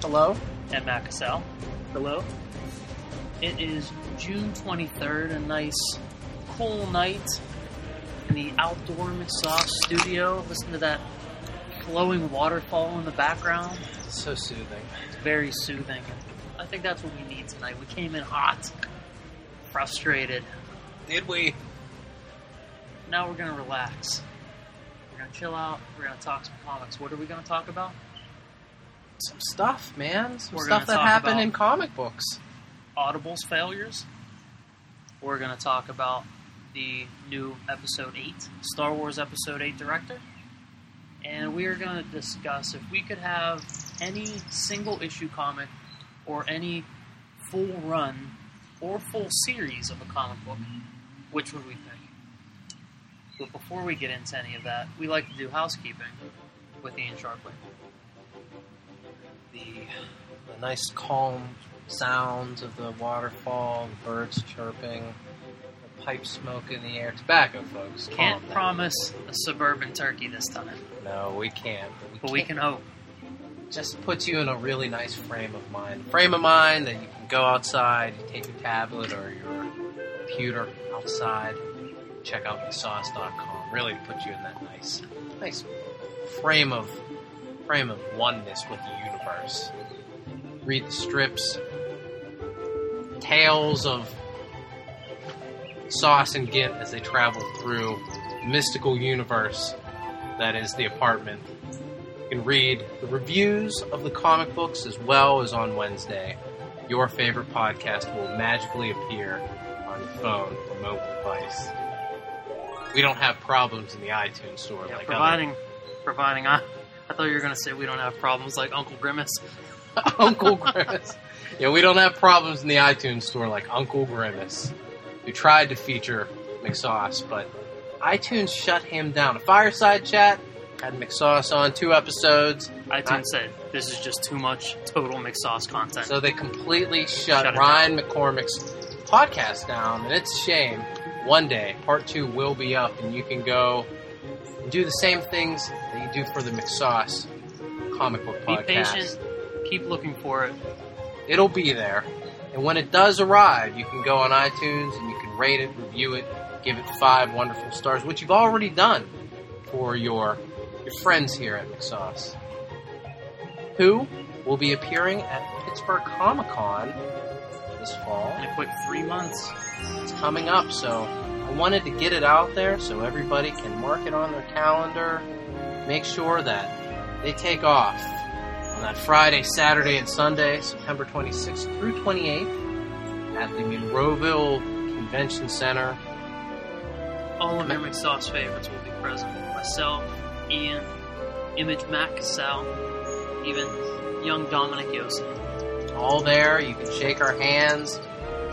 Hello. and Matt Cassell. Hello. It is June 23rd, a nice cool night in the outdoor McSauce studio. Listen to that flowing waterfall in the background. So soothing. It's very soothing. I think that's what we need tonight. We came in hot, frustrated. Did we? Now we're gonna relax. We're gonna chill out. We're gonna talk some comics. What are we gonna talk about? Some stuff, man. Some We're stuff that happened in comic books. Audible's failures. We're gonna talk about the new Episode Eight, Star Wars Episode Eight director, and we are gonna discuss if we could have any single issue comic or any full run or full series of a comic book, which would we pick? But before we get into any of that, we like to do housekeeping with Ian Sharpley. The, the nice calm sounds of the waterfall, the birds chirping, the pipe smoke in the air. Tobacco, folks. Can't calm down. promise a suburban turkey this time, No, we can't. But we, but we can hope. just puts you in a really nice frame of mind. Frame of mind that you can go outside, you take your tablet or your computer outside, check out thesauce.com. Really put you in that nice, nice frame of frame of oneness with the universe. Read the strips, tales of Sauce and Gint as they travel through the mystical universe that is the apartment. You can read the reviews of the comic books as well as on Wednesday. Your favorite podcast will magically appear on your phone or mobile device. We don't have problems in the iTunes store Yeah, like providing, providing. I, I thought you were going to say we don't have problems like Uncle Grimace. Uncle Grimace. Yeah, we don't have problems in the iTunes store like Uncle Grimace, who tried to feature McSauce, but iTunes shut him down. A fireside chat had McSauce on two episodes. iTunes I- said this is just too much total McSauce content. So they completely shut, Shut Ryan McCormick's podcast down, and it's a shame. One day, part two will be up, and you can go do the same things that you do for the McSauce comic book podcast. Be patient. Keep looking for it. It'll be there, and when it does arrive, you can go on iTunes and you can rate it, review it, give it five wonderful stars, which you've already done for your your friends here at McSauce, who will be appearing at Pittsburgh Comic Con this fall. In a quick three months. It's coming up, so I wanted to get it out there so everybody can mark it on their calendar. Make sure that they take off on that Friday, Saturday, and Sunday, September 26th through 28th at the Monroeville Convention Center. All of your McSauce favorites will be present. Myself, Ian, Image Matt Cassell, even young Dominic Yosi. All there, you can shake our hands.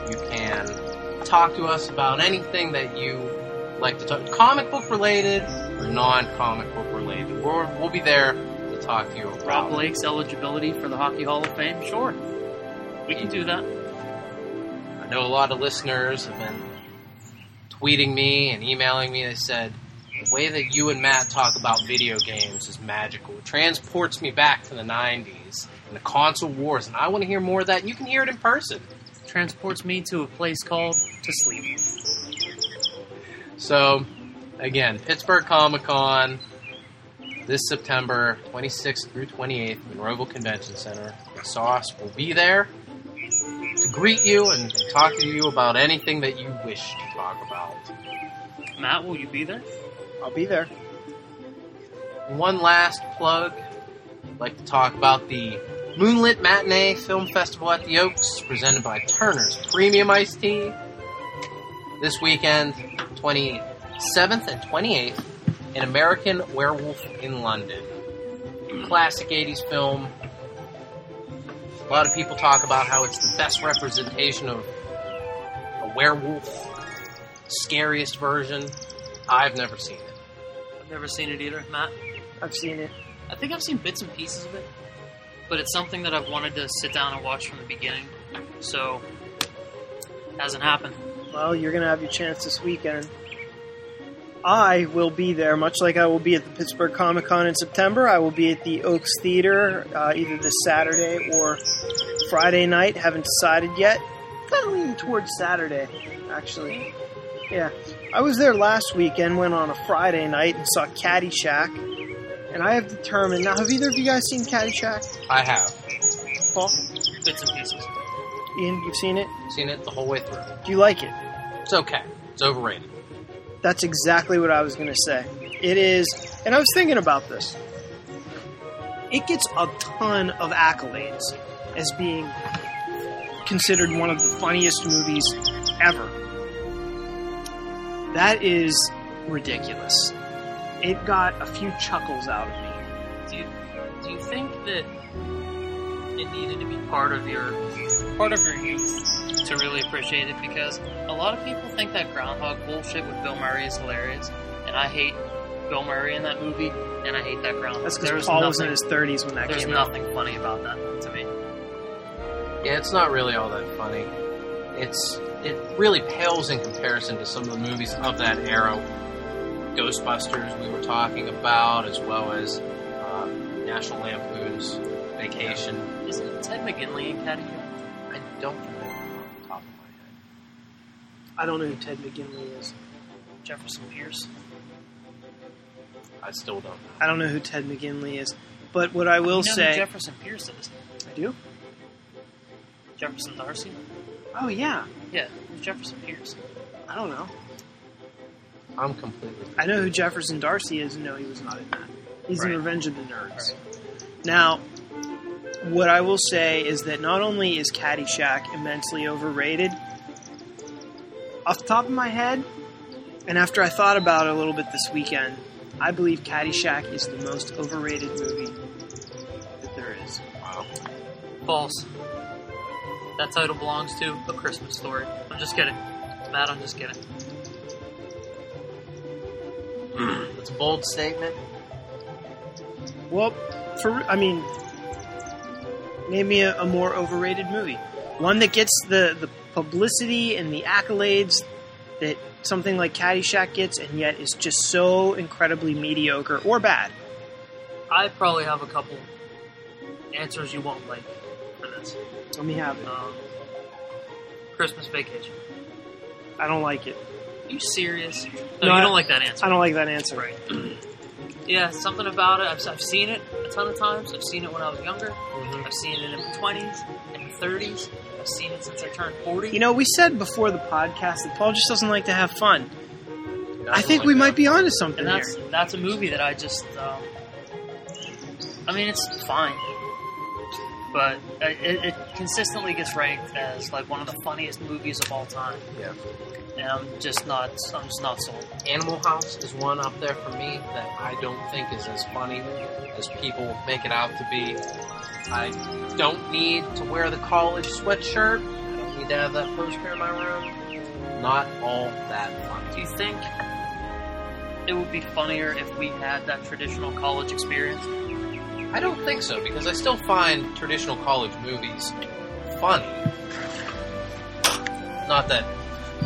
You can talk to us about anything that you like to talk, comic book related or non-comic book related. We're, we'll be there to talk to you about. Rob Blake's eligibility for the Hockey Hall of Fame? Sure. We can do that. I know a lot of listeners have been tweeting me and emailing me. They said the way that you and Matt talk about video games is magical. It transports me back to the '90s and the console wars, and I want to hear more of that. You can hear it in person. Transports me to a place called To Sleep. So, again, Pittsburgh Comic Con this September 26th through 28th, Monroeville Convention Center. Sauce will be there to greet you and talk to you about anything that you wish to talk about. Matt, will you be there? I'll be there. One last plug. I'd like to talk about the Moonlit Matinee Film Festival at the Oaks, presented by Turner's Premium Iced Tea. This weekend, 27th and 28th, in American Werewolf in London. Classic 80s film. A lot of people talk about how it's the best representation of a werewolf, scariest version. I've never seen it. I've never seen it either. Matt? I've seen it. I think I've seen bits and pieces of it, but it's something that I've wanted to sit down and watch from the beginning. So, hasn't happened. Well, you're gonna have your chance this weekend. I will be there, much like I will be at the Pittsburgh Comic Con in September. I will be at the Oaks Theater uh, either this Saturday or Friday night. Haven't decided yet. Kind of leaning towards Saturday, actually. Yeah. I was there last weekend, went on a Friday night and saw Caddyshack. And I have determined. Now, have either of you guys seen Caddyshack? I have Paul? Bits and pieces. Ian, you've seen it? seen it the whole way through. Do you like it? It's okay. It's overrated. That's exactly what I was going to say. It is, and I was thinking about this. It gets a ton of accolades as being considered one of the funniest movies ever. That is ridiculous. It got a few chuckles out of me. Do you do you think that it needed to be part of your part of your youth to really appreciate it? Because a lot of people think that groundhog bullshit with Bill Murray is hilarious, and I hate Bill Murray in that movie, and I hate that groundhog. That's There's because Paul was in his 30s when that There's came out. nothing funny about that to me. Yeah, it's not really all that funny. It's it really pales in comparison to some of the movies of that era. Ghostbusters we were talking about, as well as uh, National Lampoon's Vacation. Isn't Ted McGinley in Caddyshack? I don't remember off the top of my head. I don't know who Ted McGinley is. Jefferson Pierce. I still don't know. I don't know who Ted McGinley is. But what I will you know who say. Jefferson Pierce is I do? Jefferson Darcy. Oh, yeah. Yeah, who's Jefferson Pierce? I don't know. I'm completely. I know who Jefferson Darcy is. No, he was not in that. He's in Revenge of the Nerds. Now, what I will say is that not only is Caddyshack immensely overrated, off the top of my head, and after I thought about it a little bit this weekend, I believe Caddyshack is the most overrated movie that there is. Wow. False. That title belongs to A Christmas Story. I'm just kidding. Matt, I'm just kidding. It's a bold statement. Well, for I mean, name me a, a more overrated movie, one that gets the the publicity and the accolades that something like Caddyshack gets, and yet is just so incredibly mediocre or bad. I probably have a couple answers you won't like for this. Let me have it. Um, Christmas Vacation. I don't like it. Are you serious? No, No, you I- don't like that answer. I don't like that answer. Right. yeah, something about it. I've, I've seen it a ton of times. I've seen it when I was younger. Mm-hmm. I've seen it in my 20s, in my 30s. I've seen it since I turned 40. You know, we said before the podcast that Paul just doesn't like to have fun. I think we might be onto something and that's here. that's a movie that I just. Um, I mean, it's fine, but it, it consistently gets ranked as like one of the funniest movies of all time. Yeah. And I'm just not. I'm just not sold. Animal House is one up there for me that I don't think is as funny as people make it out to be. I don't need to wear the college sweatshirt. I don't need to have that poster in my room. Not all that funny. Do you think it would be funnier if we had that traditional college experience? I don't think so because I still find traditional college movies funny. Not that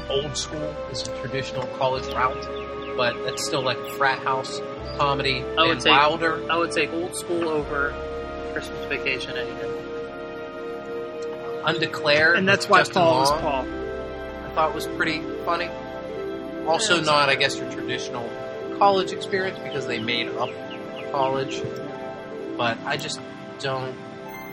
old school is a traditional college route, but it's still like a frat house comedy I would and say- Wilder. I would take old school over Christmas Vacation any day. Undeclared, And that's why Justin Paul was Long, Paul. I thought was pretty funny. Also, Yeah, not I guess your traditional college experience because they made up college, but I just don't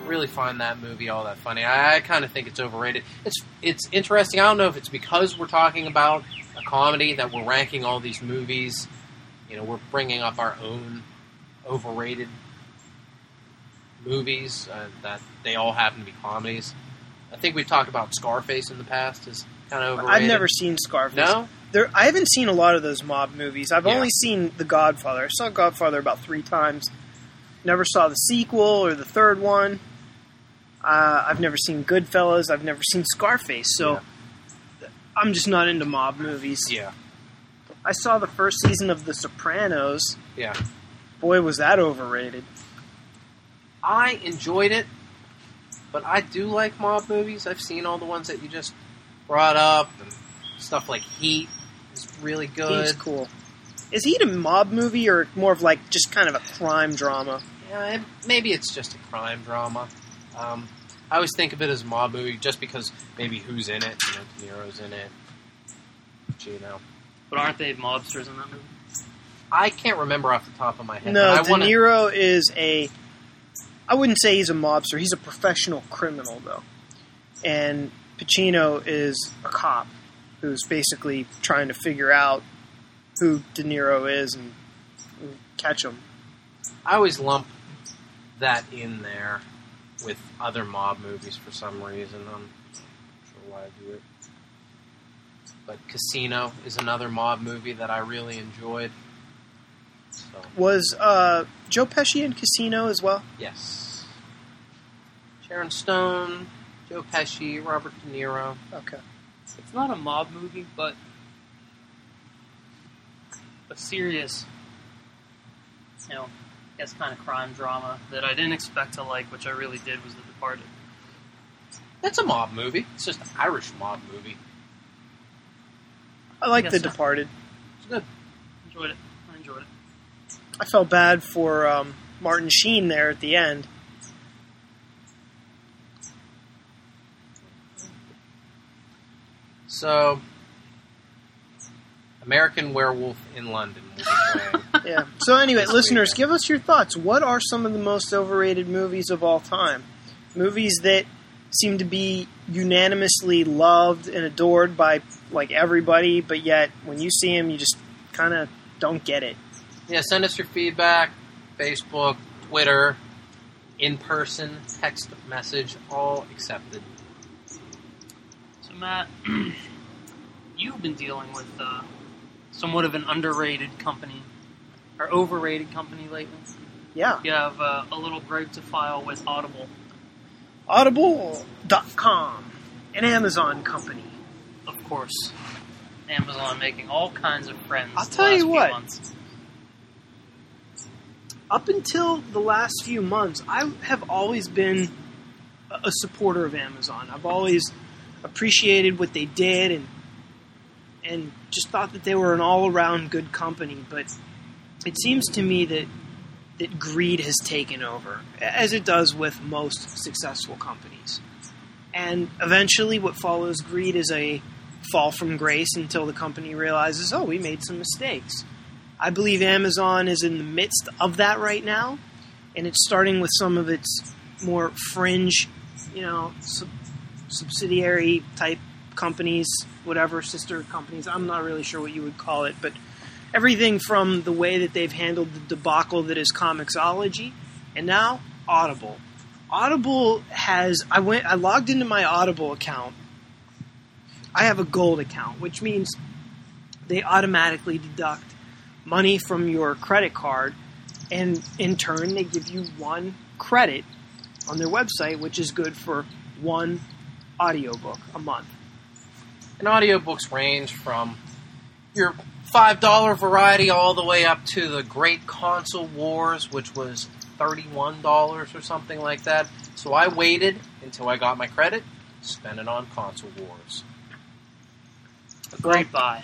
really find that movie all that funny. I, I kind of think it's overrated. It's it's interesting. I don't know if it's because we're talking about a comedy that we're ranking all these movies. You know, we're bringing up our own overrated movies uh, that they all happen to be comedies. I think we've talked about Scarface in the past as kind of overrated. I've never seen Scarface. No, There, I haven't seen a lot of those mob movies. I've Yeah. only seen The Godfather. I saw Godfather about three times. Never saw the sequel or the third one. Uh, I've never seen Goodfellas. I've never seen Scarface. So I'm just not into mob movies. yeah, I saw the first season of The Sopranos. yeah. Boy, was that overrated. I enjoyed it, but I do like mob movies. I've seen all the ones that you just brought up, and stuff like Heat is really good. He's cool. Is he a mob movie or more of like just kind of a crime drama? Yeah, maybe it's just a crime drama. Um, I always think of it as a mob movie just because maybe who's in it. You know, De Niro's in it. You know, But aren't they mobsters in that movie? I can't remember off the top of my head. No, but I De wanna, Niro is a. I wouldn't say he's a mobster. He's a professional criminal, though. And Pacino is a cop who's basically trying to figure out who De Niro is and, and catch him. I always lump that in there with other mob movies for some reason. I'm not sure why I do it. But Casino is another mob movie that I really enjoyed. So, Was uh, Joe Pesci in Casino as well? yes. Sharon Stone, Joe Pesci, Robert De Niro. Okay. It's not a mob movie, but a serious, you know, I guess kind of crime drama that I didn't expect to like, which I really did, was The Departed. That's a mob movie. It's just an Irish mob movie. I like Guess The so. Departed. It's good. Enjoyed it. I enjoyed it. I felt bad for um, Martin Sheen there at the end. So, American Werewolf in London. will be playing. Yeah. So anyway, This listeners, weekend. give us your thoughts. What are some of the most overrated movies of all time? Movies that seem to be unanimously loved and adored by like everybody, but yet when you see them, you just kind of don't get it. Yeah, send us your feedback. Facebook, Twitter, in person, text message, all accepted. So, Matt, you've been dealing with uh, somewhat of an underrated company or overrated company lately. Yeah. You have uh, a little gripe to file with Audible. Audible.com, an Amazon company. Of course, Amazon making all kinds of friends. I'll tell last you what. months. Up until the last few months, I have always been a supporter of Amazon. I've always appreciated what they did and and just thought that they were an all-around good company, but it seems to me that that greed has taken over, as it does with most successful companies. And eventually, what follows greed is a fall from grace until the company realizes, oh, we made some mistakes. I believe Amazon is in the midst of that right now, and it's starting with some of its more fringe, you know, sub- subsidiary type companies, whatever, sister companies. I'm not really sure what you would call it, but everything from the way that they've handled the debacle that is Comixology, and now Audible. Audible has I went I logged into my Audible account. I have a gold account, which means they automatically deduct money from your credit card and in turn they give you one credit on their website which is good for one audiobook a month. And audiobooks range from your $5 variety all the way up to the Great Console Wars, which was $31 or something like that. So I waited until I got my credit, spent it on Console Wars. A great buy.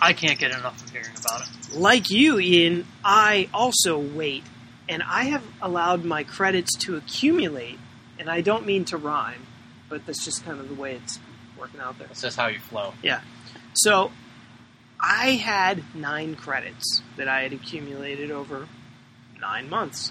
I can't get enough of hearing about it. Like you, Ian, I also wait, and I have allowed my credits to accumulate, and I don't mean to rhyme, but that's just kind of the way it's working out there. That's just how you flow. Yeah. So I had nine credits that I had accumulated over nine months.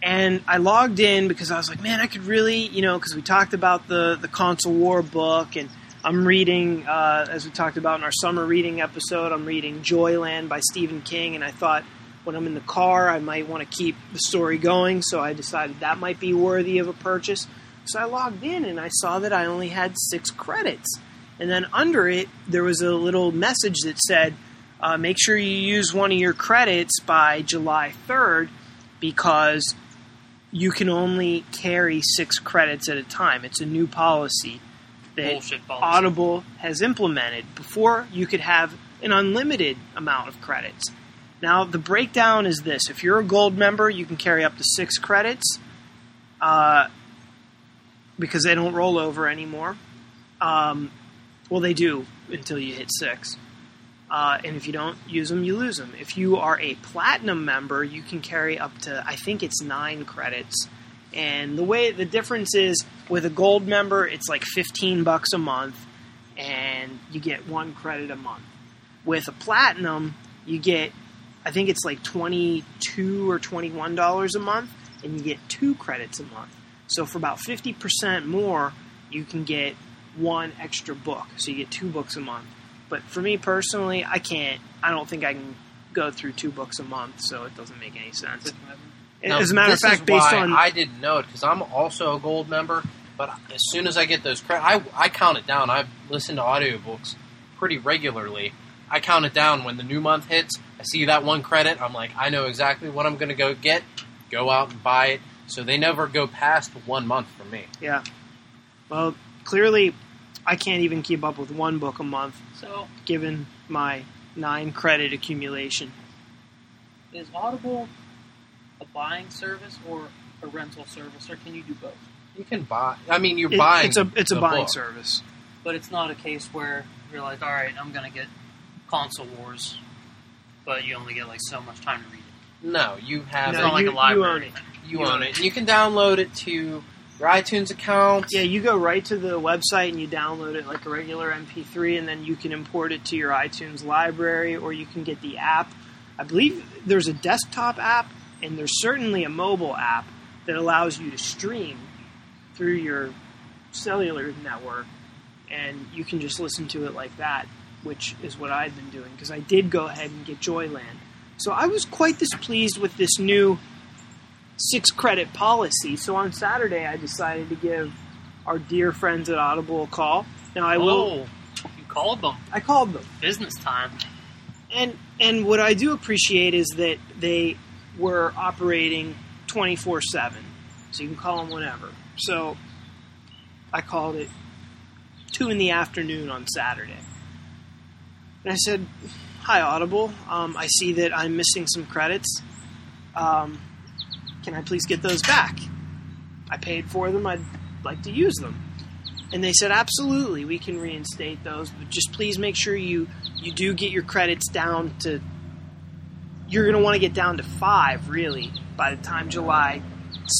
And I logged in because I was like, man, I could really, you know, because we talked about the, the console war book, and I'm reading, uh, as we talked about in our summer reading episode, I'm reading Joyland by Stephen King, and I thought when I'm in the car, I might want to keep the story going, so I decided that might be worthy of a purchase. So I logged in and I saw that I only had six credits. And then under it, there was a little message that said, uh, make sure you use one of your credits by July 3rd because you can only carry six credits at a time. It's a new policy that policy. Audible has implemented. Before, you could have an unlimited amount of credits. Now, the breakdown is this if you're a gold member, you can carry up to six credits uh, because they don't roll over anymore. Um, well, they do until you hit six. Uh, and if you don't use them, you lose them. If you are a platinum member, you can carry up to I think it's nine credits. And the way the difference is with a gold member, it's like fifteen bucks a month, and you get one credit a month. With a platinum, you get I think it's like twenty two or twenty one dollars a month, and you get two credits a month. So for about fifty percent more, you can get one extra book. So you get two books a month. But for me personally, I can't. I don't think I can go through two books a month, so it doesn't make any sense. Now, As a matter of fact, based on I didn't know it because I'm also a gold member. But as soon as I get those credits, I, I count it down. I listen to audiobooks pretty regularly. I count it down when the new month hits. I see that one credit. I'm like, I know exactly what I'm going to go get. Go out and buy it. So they never go past one month for me. yeah, well, clearly, I can't even keep up with one book a month, So, given my nine credit accumulation. is Audible a buying service or a rental service, or can you do both? You can buy. I mean, you're It- buying. it's a it's a the buying book. service. But it's not a case where you're like, all right, I'm going to get Console Wars, but you only get like so much time to read it. No, you have It's No, it. not like you- a you library. own it. You own it. And you can download it to your iTunes account. Yeah, you go right to the website and you download it like a regular MP3, and then you can import it to your iTunes library, or you can get the app. I believe there's a desktop app, and there's certainly a mobile app that allows you to stream through your cellular network, and you can just listen to it like that, which is what I've been doing because I did go ahead and get Joyland. So I was quite displeased with this new six credit policy. So on Saturday, I decided to give our dear friends at Audible a call. Now I will. Oh, you called them. I called them, Business time. and and what I do appreciate is that they were operating twenty four seven, so you can call them whenever. So I called it two in the afternoon on Saturday, and I said, "Hi Audible, um, I see that I'm missing some credits. Um, can I please get those back? I paid for them. I'd like to use them." And they said, "Absolutely, we can reinstate those, but just please make sure you you do get your credits down to. You're going to want to get down to five, really, by the time July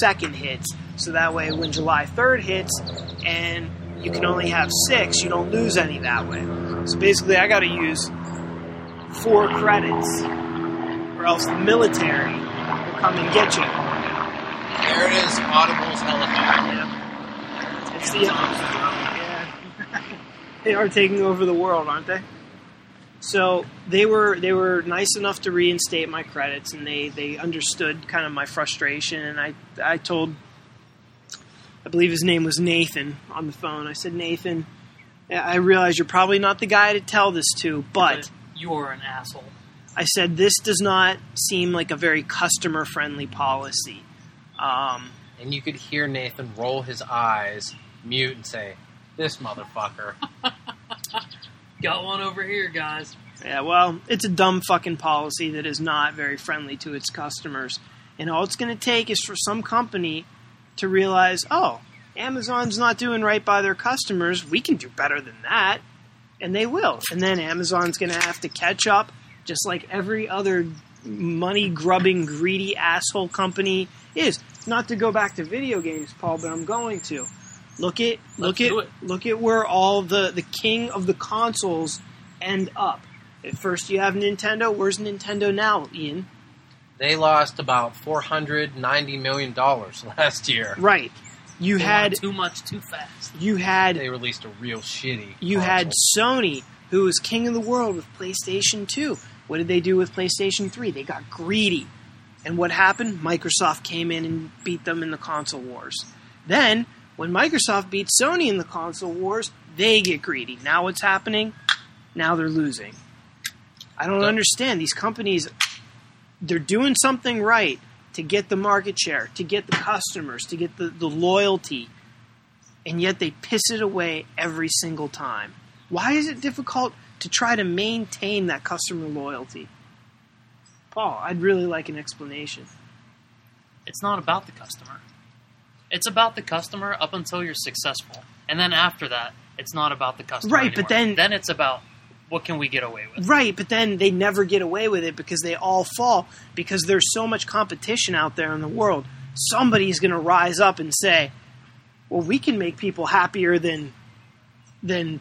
2nd hits. So that way, when July 3rd hits and you can only have six, you don't lose any that way. So basically, I got to use four credits, or else the military come and get you. There it is. Audible's helicopter. It's the. Yeah. they are taking over the world, aren't they? So they were they were nice enough to reinstate my credits, and they they understood kind of my frustration. And I I told, I believe his name was Nathan on the phone. I said, Nathan, I realize you're probably not the guy to tell this to, but you're an asshole. I said this does not seem like a very customer friendly policy. Um, And you could hear Nathan roll his eyes, mute, and say, "This motherfucker." Got one over here, guys. Yeah, well, it's a dumb fucking policy that is not very friendly to its customers. And all it's going to take is for some company to realize, oh, Amazon's not doing right by their customers. We can do better than that. And they will. And then Amazon's going to have to catch up, just like every other money grubbing, greedy asshole company is. Not to go back to video games, Paul, but I'm going to. Look at look Let's at look at where all the the king of the consoles end up. At first, you have Nintendo. Where's Nintendo now, Ian? They lost about four hundred ninety million dollars last year. Right. You They had too much too fast. you had They released a real shitty. you had. Sony, who was king of the world with PlayStation 2. What did they do with PlayStation 3? They got greedy. And what happened? Microsoft came in and beat them in the console wars. Then, when Microsoft beat Sony in the console wars, they get greedy. Now what's happening? Now they're losing. I don't understand. These companies, they're doing something right to get the market share, to get the customers, to get the, the loyalty, and yet they piss it away every single time. Why is it difficult to try to maintain that customer loyalty? Paul, I'd really like an explanation. It's not about the customer. It's about the customer up until you're successful, and then after that, it's not about the customer. Right, but then- then it's about what can we get away with? Right, but then they never get away with it because they all fall because there's so much competition out there in the world. Somebody's going to rise up and say, "Well, we can make people happier than than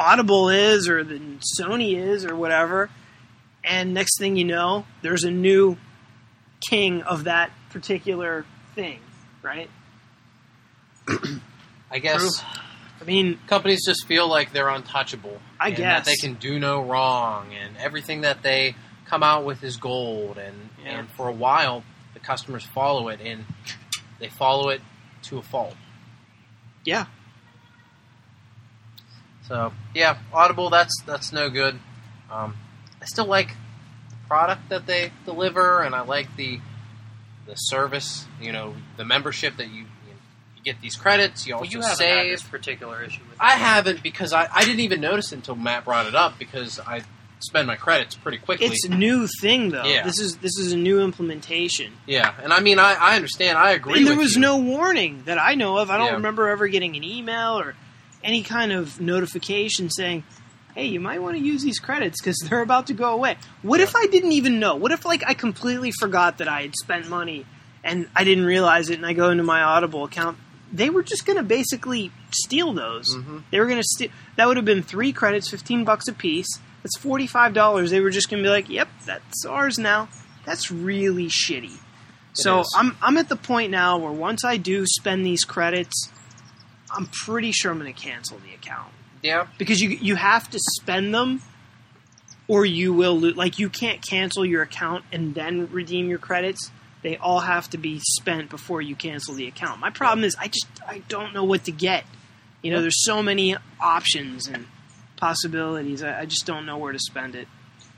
Audible is or than Sony is or whatever." And next thing you know, there's a new king of that particular thing, right? I guess I mean, companies just feel like they're untouchable. I and guess. that they can do no wrong, and everything that they come out with is gold. And Yeah. and for a while, the customers follow it, and they follow it to a fault. yeah, So yeah, Audible that's that's no good. Um, I still like the product that they deliver, and I like the the service. You know, the membership that you you, you get these credits. You Well, you haven't had save. this particular issue with I haven't because I, I didn't even notice until Matt brought it up because I spend my credits pretty quickly. it's a new thing though. Yeah. This is this is a new implementation. yeah, and I mean I, I understand. I agree. And there was you. no warning that I know of. I don't Yeah. remember ever getting an email or any kind of notification saying, "Hey, you might want to use these credits because they're about to go away." What if I didn't even know? What if like I completely forgot that I had spent money and I didn't realize it, and I go into my Audible account? They were just going to basically steal those. Mhm. They were going to steal. That would have been three credits, fifteen bucks a piece. That's forty five dollars. They were just going to be like, "Yep, that's ours now." That's really shitty. So is. I'm I'm at the point now where once I do spend these credits, I'm pretty sure I'm going to cancel the account Yeah, because you you have to spend them, or you will lo- like you can't cancel your account and then redeem your credits. They all have to be spent before you cancel the account. My problem is I just I don't know what to get. You know, there's so many options and possibilities. I, I just don't know where to spend it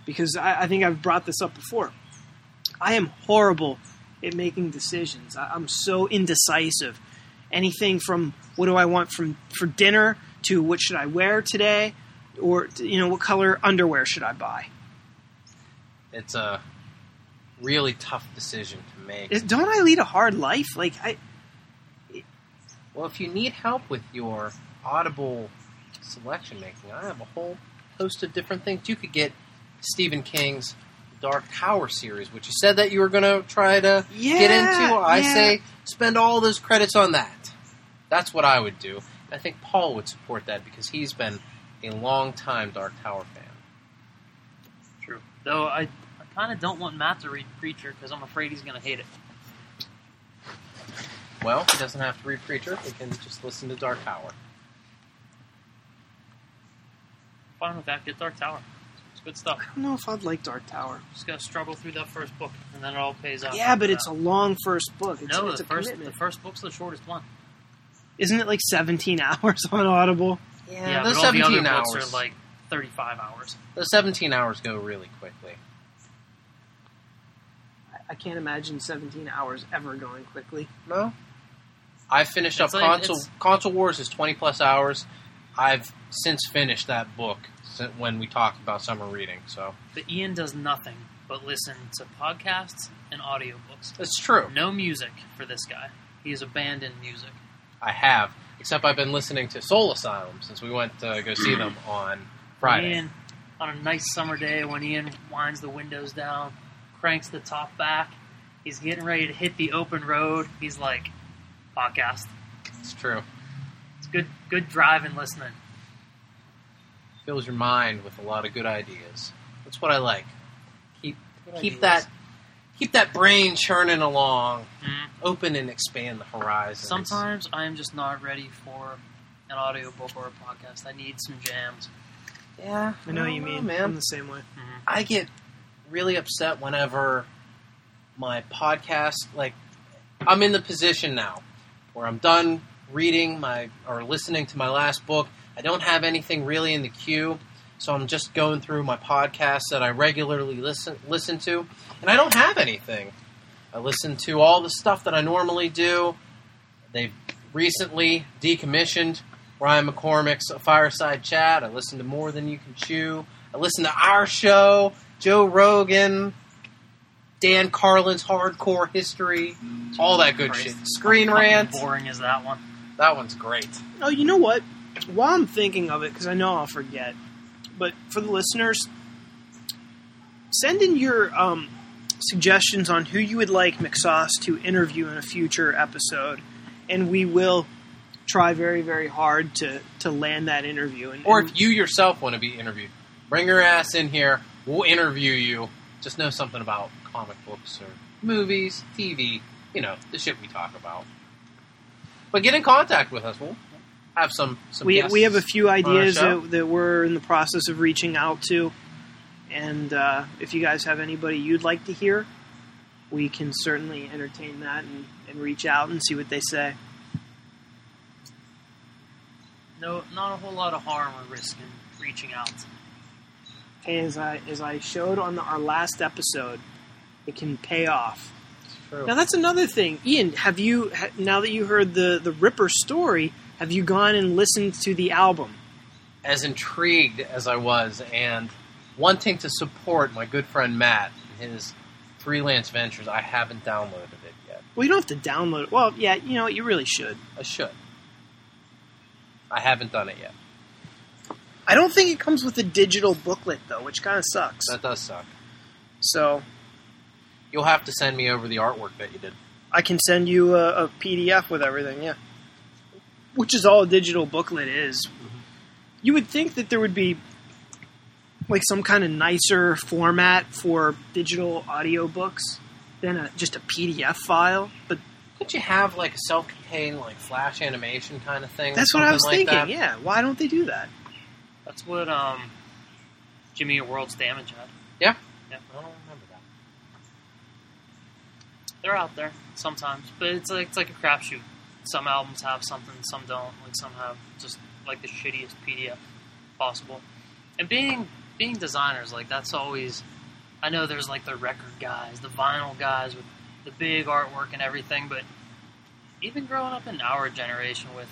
because I, I think I've brought this up before. I am horrible at making decisions. I, I'm so indecisive. Anything from what do I want from for dinner to what should I wear today, or you know what color underwear should I buy? it's a really tough decision to make. Is- Don't I lead a hard life? Like I, Well, if you need help with your Audible selection making, I have a whole host of different things. You could get Stephen King's Dark Tower series, which you said that you were going to try to yeah, get into. I yeah. say spend all those credits on that. That's what I would do. I think Paul would support that because he's been a long time Dark Tower fan. True. Though I, I kind of don't want Matt to read Preacher because I'm afraid he's going to hate it. Well, he doesn't have to read Preacher. He can just listen to Dark Tower. Fine with that. Get Dark Tower. It's good stuff. I don't know if I'd like Dark Tower. Just got to struggle through that first book, and then it all pays off. Yeah, but after it's a long first book. It's, no. it's The a first commitment. the first book's the shortest one. Isn't it like 17 hours on Audible? Yeah, those but all the 17 other hours. books are like 35 hours. those 17 hours go really quickly. I- I can't imagine 17 hours ever going quickly. No. I finished It's up like- console. it's- Console Wars is 20 plus hours. I've since finished that book si- when we talk about summer reading. So But Ian does nothing but listen to podcasts and audiobooks. That's true. No music for this guy. He has abandoned music. I have, except I've been listening to Soul Asylum since we went to go see them on Friday. Ian, on a nice summer day when Ian winds the windows down, cranks the top back, he's getting ready to hit the open road. He's like, podcast. It's true. It's good, good driving listening. Fills your mind with a lot of good ideas. That's what I like. Keep Good keep ideas. that keep that brain churning along, Mhm. open and expand the horizon. Sometimes I am just not ready for an audiobook or a podcast. I need some jams. yeah, I know what you don't mean. I'm man. the same way. Mhm. I get really upset whenever my podcast, like, I'm in the position now where I'm done reading my or listening to my last book. I don't have anything really in the queue, so I'm just going through my podcasts that I regularly listen listen to, and I don't have anything. I listen to all the stuff that I normally do. They've recently decommissioned Ryan McCormick's Fireside Chat. I listen to More Than You Can Chew. I listen to our show, Joe Rogan, Dan Carlin's Hardcore History, all that good Christ. shit. Screen Fucking Rant. Boring is that one. That one's great. Oh, you know what? While I'm thinking of it, because I know I'll forget, but for the listeners, send in your um, suggestions on who you would like McSauce to interview in a future episode, and we will try very, very hard to, to land that interview. And, Or if you yourself want to be interviewed, bring your ass in here. We'll interview you. Just know something about comic books or movies, TV, you know, the shit we talk about. But get in contact with us. We'll have some, some we, guests we have a few ideas that, that we're in the process of reaching out to. And uh, if you guys have anybody you'd like to hear, we can certainly entertain that and, and reach out and see what they say. No, not a whole lot of harm or risk in reaching out. As I as I showed on the, our last episode, it can pay off. True. Now that's another thing, Ian. Have you now that you heard the the Ripper story? Have you gone and listened to the album? as intrigued as I was and wanting to support my good friend Matt in his freelance ventures, I haven't downloaded it yet. Well, you don't have to download it. Well, yeah, you know what? You really should. I should. I haven't done it yet. I don't think it comes with a digital booklet though, which kind of sucks. That does suck. So You'll have to send me over the artwork that you did. I can send you a, a PDF with everything. Yeah, which is all a digital booklet is. You would think that there would be like some kind of nicer format for digital audiobooks than a, just a PDF file, but Couldn't you have like a self-contained like flash animation kind of thing? that's what I was like thinking. that? Yeah, why don't they do that? That's what um, Jimmy Eat World's Damage had. Yeah. Yeah. I don't remember that. They're out there sometimes, but it's like it's like a crapshoot. Some albums have something, some don't. Like some have just like the shittiest PDF possible. And being being designers, like that's always. I know there's like the record guys, the vinyl guys with the big artwork and everything, but even growing up in our generation with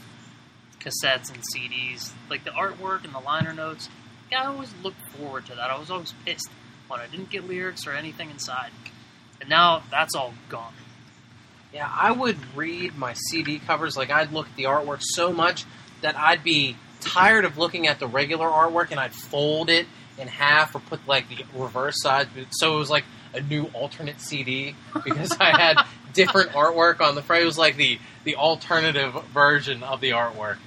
cassettes and CDs, like the artwork and the liner notes, yeah, I always looked forward to that. I was always pissed when I didn't get lyrics or anything inside. And now that's all gone. Yeah, I would read my CD covers. Like I'd look at the artwork so much that I'd be tired of looking at the regular artwork, and I'd fold it in half or put like the reverse side, so it was like a new alternate CD because I had different artwork on the front. It was like the the alternative version of the artwork.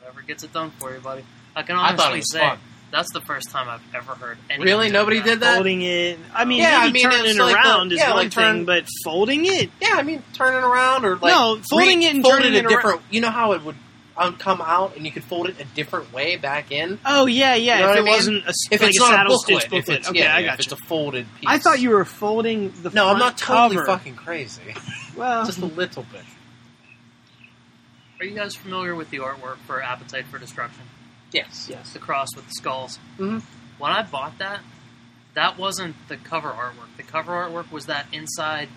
Whatever gets it done for you, buddy. I can I honestly was say fun. That's the first time I've ever heard anyone Really? Nobody that. did that? Folding it. I mean, Yeah, I mean, turning it's it like the- around is yeah, one like turn- thing, but folding it. Yeah, I mean turning around or like No, folding it and fold turning it it a around. different. You know how it would um, come out, and you could fold it a different way back in. Oh yeah, yeah. You know if it I mean? wasn't a, If like it's a not a saddle booklet, stitch if booklet. it's okay, yeah, I got if it's a folded piece. I thought you were folding the No, I'm not totally cover. fucking crazy. Well, Just a little bit. Are you guys familiar with the artwork for Appetite for Destruction? Yes. yes. The cross with the skulls. Mhm. When I bought that, that wasn't the cover artwork. The cover artwork was that inside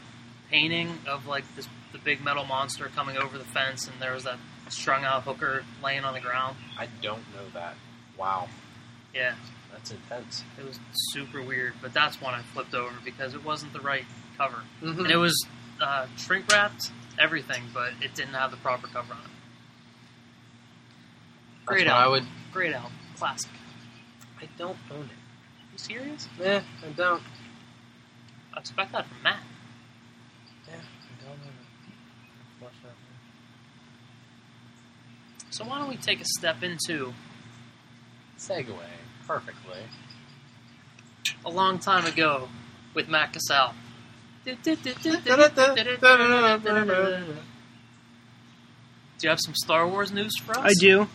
painting of like this the big metal monster coming over the fence, and there was that strung out hooker laying on the ground. I don't know that. Wow, Yeah, that's intense. it was super weird. But that's one I flipped over because it wasn't the right cover. Mm-hmm. And it was uh, shrink wrapped, everything, but it didn't have the proper cover on it. Great I album. would. Great album. Classic. I don't own it. You serious? Eh, I don't. I expect that from Matt. Yeah, I don't own it. Unfortunately. So why don't we take a step into Segue perfectly. a long time ago with Matt Cassell. Do you have some Star Wars news for us? I do.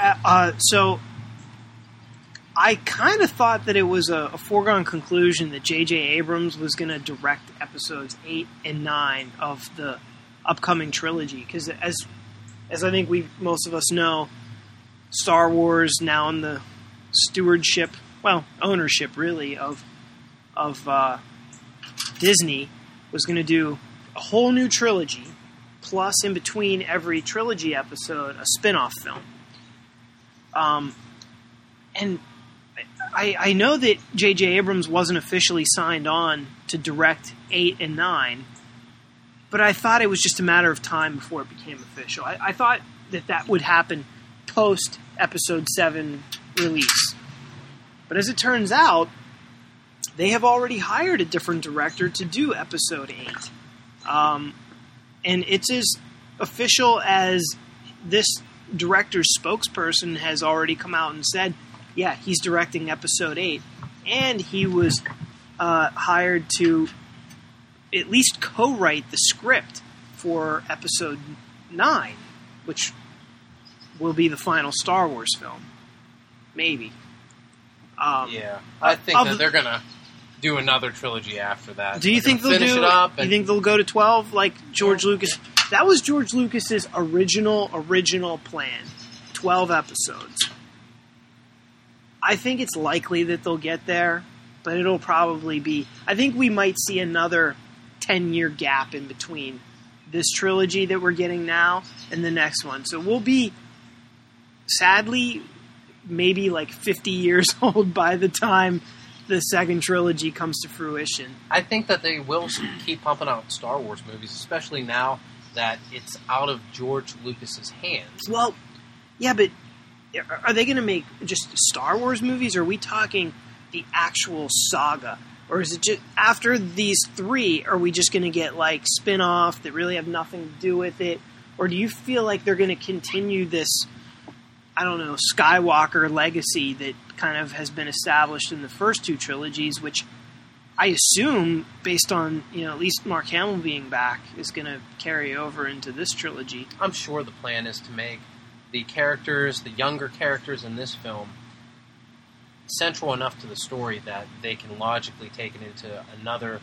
Uh, uh, so I kind of thought that it was a, a foregone conclusion that J.J. Abrams was going to direct episodes eight and nine of the upcoming trilogy because, as as I think we most of us know, Star Wars now in the stewardship, well, ownership really of of uh, Disney was going to do a whole new trilogy, plus in between every trilogy episode, a spin-off film. Um, and I, I know that J.J. Abrams wasn't officially signed on to direct eight and nine, but I thought it was just a matter of time before it became official. I, I thought that that would happen post Episode Seven release. But as it turns out, they have already hired a different director to do Episode Eight, um, and it's as official as this director's spokesperson has already come out and said, yeah, he's directing Episode Eight, and he was uh, hired to at least co-write the script for Episode Nine, which will be the final Star Wars film, maybe. Um, Yeah, I think of that they're gonna do another trilogy after that. Do you think they'll do? it up? you think they'll go to twelve like George Lucas? That was George Lucas's original original plan, twelve episodes. I think it's likely that they'll get there, but it'll probably be. I think we might see another ten year gap in between this trilogy that we're getting now and the next one. So we'll be, sadly, maybe like fifty years old by the time the second trilogy comes to fruition. I think that they will keep pumping out Star Wars movies, especially now that it's out of George Lucas's hands. Well, yeah, but are- they going to make just Star Wars movies? Or are we talking the actual saga? Or is it just after these three? Are we just going to get like spin off that really have nothing to do with it? Or do you feel like they're going to continue this, I don't know, Skywalker legacy that kind of has been established in the first two trilogies, which I assume, based on, you know, at least Mark Hamill being back, is going to carry over into this trilogy? I'm sure the plan is to make the characters, the younger characters in this film, central enough to the story that they can logically take it into another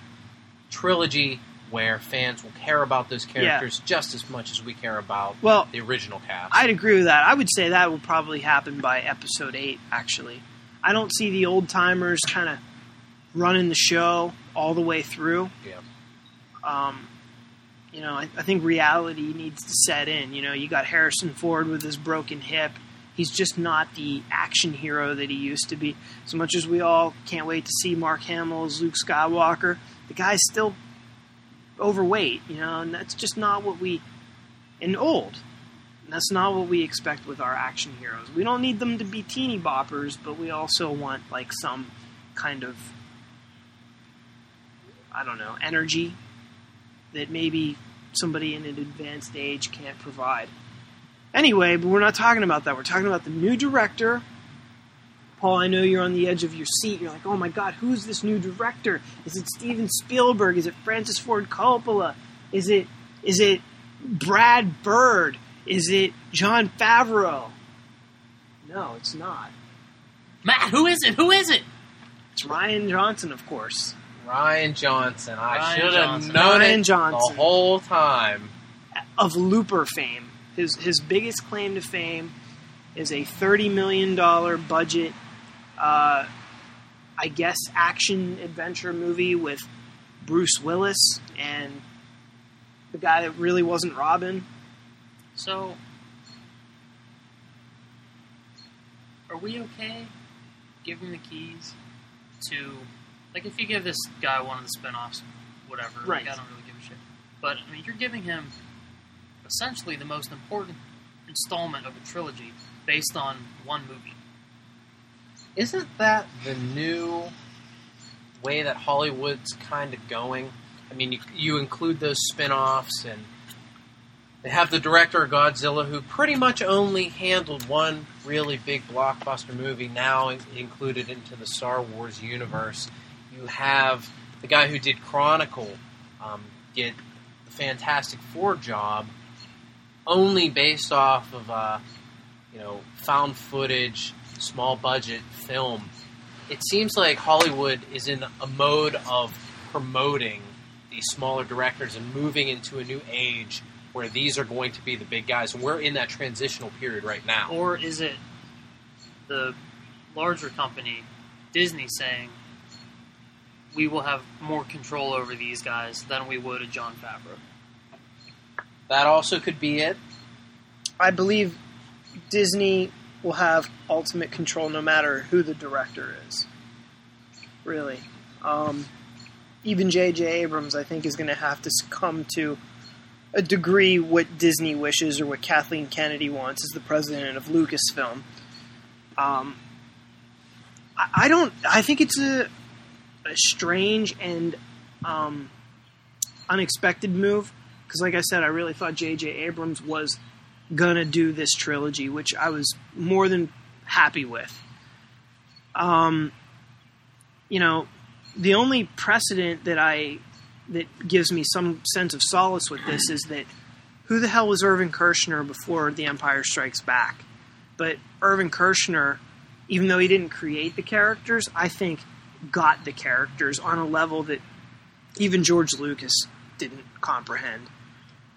trilogy where fans will care about those characters just as much as we care about Well, the original cast. I'd agree with that. I would say that will probably happen by episode eight. Actually, I don't see the old timers kind of running the show all the way through. Yeah. Um, you know, I, I think reality needs to set in. You know, you got Harrison Ford with his broken hip. He's just not the action hero that he used to be. As much as we all can't wait to see Mark Hamill as Luke Skywalker, the guy's still overweight. You know, and that's just not what we and old. And that's not what we expect with our action heroes. We don't need them to be teeny boppers, but we also want like some kind of I don't know, energy that maybe somebody in an advanced age can't provide. Anyway, but we're not talking about that. We're talking about the new director. Paul, I know you're on the edge of your seat. You're like, oh my god, who's this new director? Is it Steven Spielberg? Is it Francis Ford Coppola? Is it is it Brad Bird? Is it Jon Favreau? No, it's not. Matt, who is it? Who is it? It's Rian Johnson, of course. Rian Johnson. I should have known Rian it Johnson. the whole time. of Looper fame. His his biggest claim to fame is a thirty million dollar budget, uh, I guess, action adventure movie with Bruce Willis and the guy that really wasn't Robin. So, are we okay giving the keys to, like, if you give this guy one of the spin-offs, whatever, Right. like, I don't really give a shit. But, I mean, you're giving him essentially the most important installment of a trilogy based on one movie. Isn't that the new way that Hollywood's kind of going? I mean, you, you include those spin offs, and they have the director of Godzilla who pretty much only handled one really big blockbuster movie, now included into the Star Wars universe. You have the guy who did Chronicle um, get the Fantastic Four job only based off of uh, you know found footage, small budget film. It seems like Hollywood is in a mode of promoting these smaller directors and moving into a new age where these are going to be the big guys, and we're in that transitional period right now. Or is it the larger company, Disney, saying, we will have more control over these guys than we would a Jon Favreau? That also could be it. I believe Disney will have ultimate control no matter who the director is. Really. Um, even J.J. Abrams, I think, is going to have to succumb to a degree what Disney wishes or what Kathleen Kennedy wants as the president of Lucasfilm. Um, I, I don't. I think it's a, a strange and um, unexpected move because, like I said, I really thought J.J. Abrams was gonna do this trilogy, which I was more than happy with. Um, you know, the only precedent that I that gives me some sense of solace with this is that who the hell was Irvin Kershner before The Empire Strikes Back? But Irvin Kershner, even though he didn't create the characters, I think got the characters on a level that even George Lucas didn't comprehend.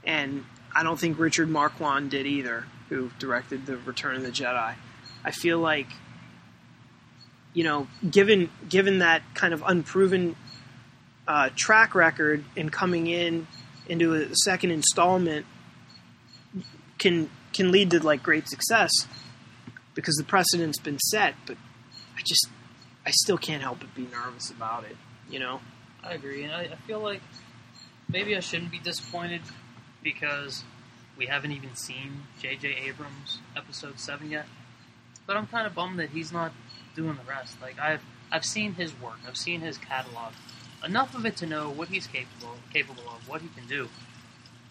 And I don't think Richard Marquand did either, who directed The Return of the Jedi. I feel like you know, given given that kind of unproven uh, track record and coming in into a second installment can can lead to like great success because the precedent's been set. But I just I still can't help but be nervous about it. You know. I agree, and I, I feel like maybe I shouldn't be disappointed because we haven't even seen J.J. Abrams episode seven yet. But I'm kind of bummed that he's not doing the rest. Like I've I've seen his work, I've seen his catalog, enough of it to know what he's capable capable of, what he can do.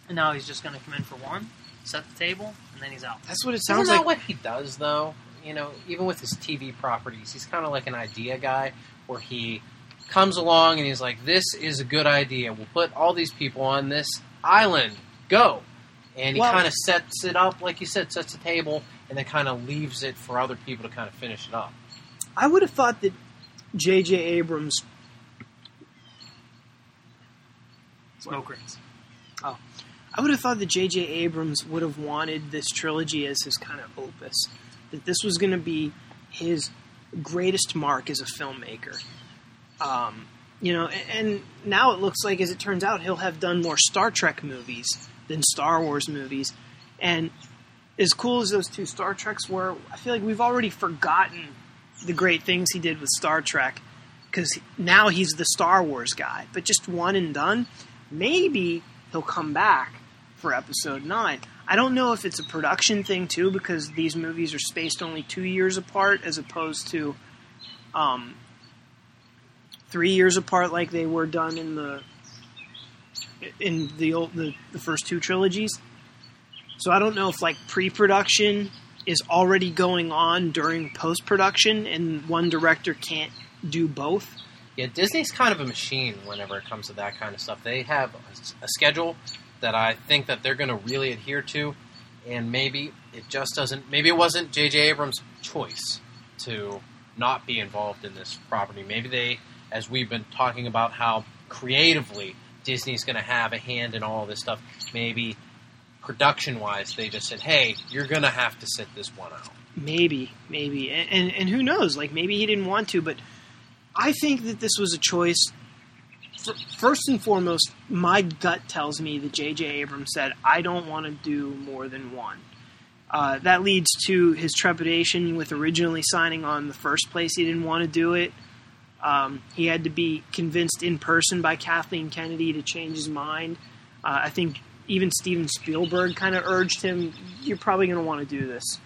And now he's just going to come in for one, set the table, and then he's out. That's what it Isn't sounds that like. what he does, though? You know, even with his TV properties, he's kind of like an idea guy where he comes along and he's like, "This is a good idea. We'll put all these people on this island. Go!" And he Well- kind of sets it up, like you said, sets the table, and then kind of leaves it for other people to kind of finish it up. I would have thought that J.J. Abrams Smoke rings. Oh. I would have thought that J.J. Abrams would have wanted this trilogy as his kind of opus. That this was going to be his greatest mark as a filmmaker. Um, you know, a- and now it looks like, as it turns out, he'll have done more Star Trek movies than Star Wars movies. And as cool as those two Star Treks were, I feel like we've already forgotten the great things he did with Star Trek because now he's the Star Wars guy. But just one and done, maybe he'll come back for episode 9. I don't know if it's a production thing too because these movies are spaced only 2 years apart as opposed to um 3 years apart like they were done in the in the old the, the first two trilogies. So I don't know if like pre-production is already going on during post-production and one director can't do both. Yeah, Disney's kind of a machine whenever it comes to that kind of stuff. They have a, a schedule that I think that they're going to really adhere to, and maybe it just doesn't. Maybe it wasn't J.J. Abrams' choice to not be involved in this property. Maybe they, as we've been talking about, how creatively Disney's going to have a hand in all this stuff. Maybe production-wise, they just said, "Hey, you're going to have to sit this one out." Maybe, maybe, and, and and who knows? Like maybe he didn't want to, but I think that this was a choice. First and foremost, my gut tells me that J.J. Abrams said, "I don't want to do more than one." Uh, that leads to his trepidation with originally signing on the first place. He didn't want to do it. Um, he had to be convinced in person by Kathleen Kennedy to change his mind. Uh, I think even Steven Spielberg kind of urged him, "You're probably going to want to do this."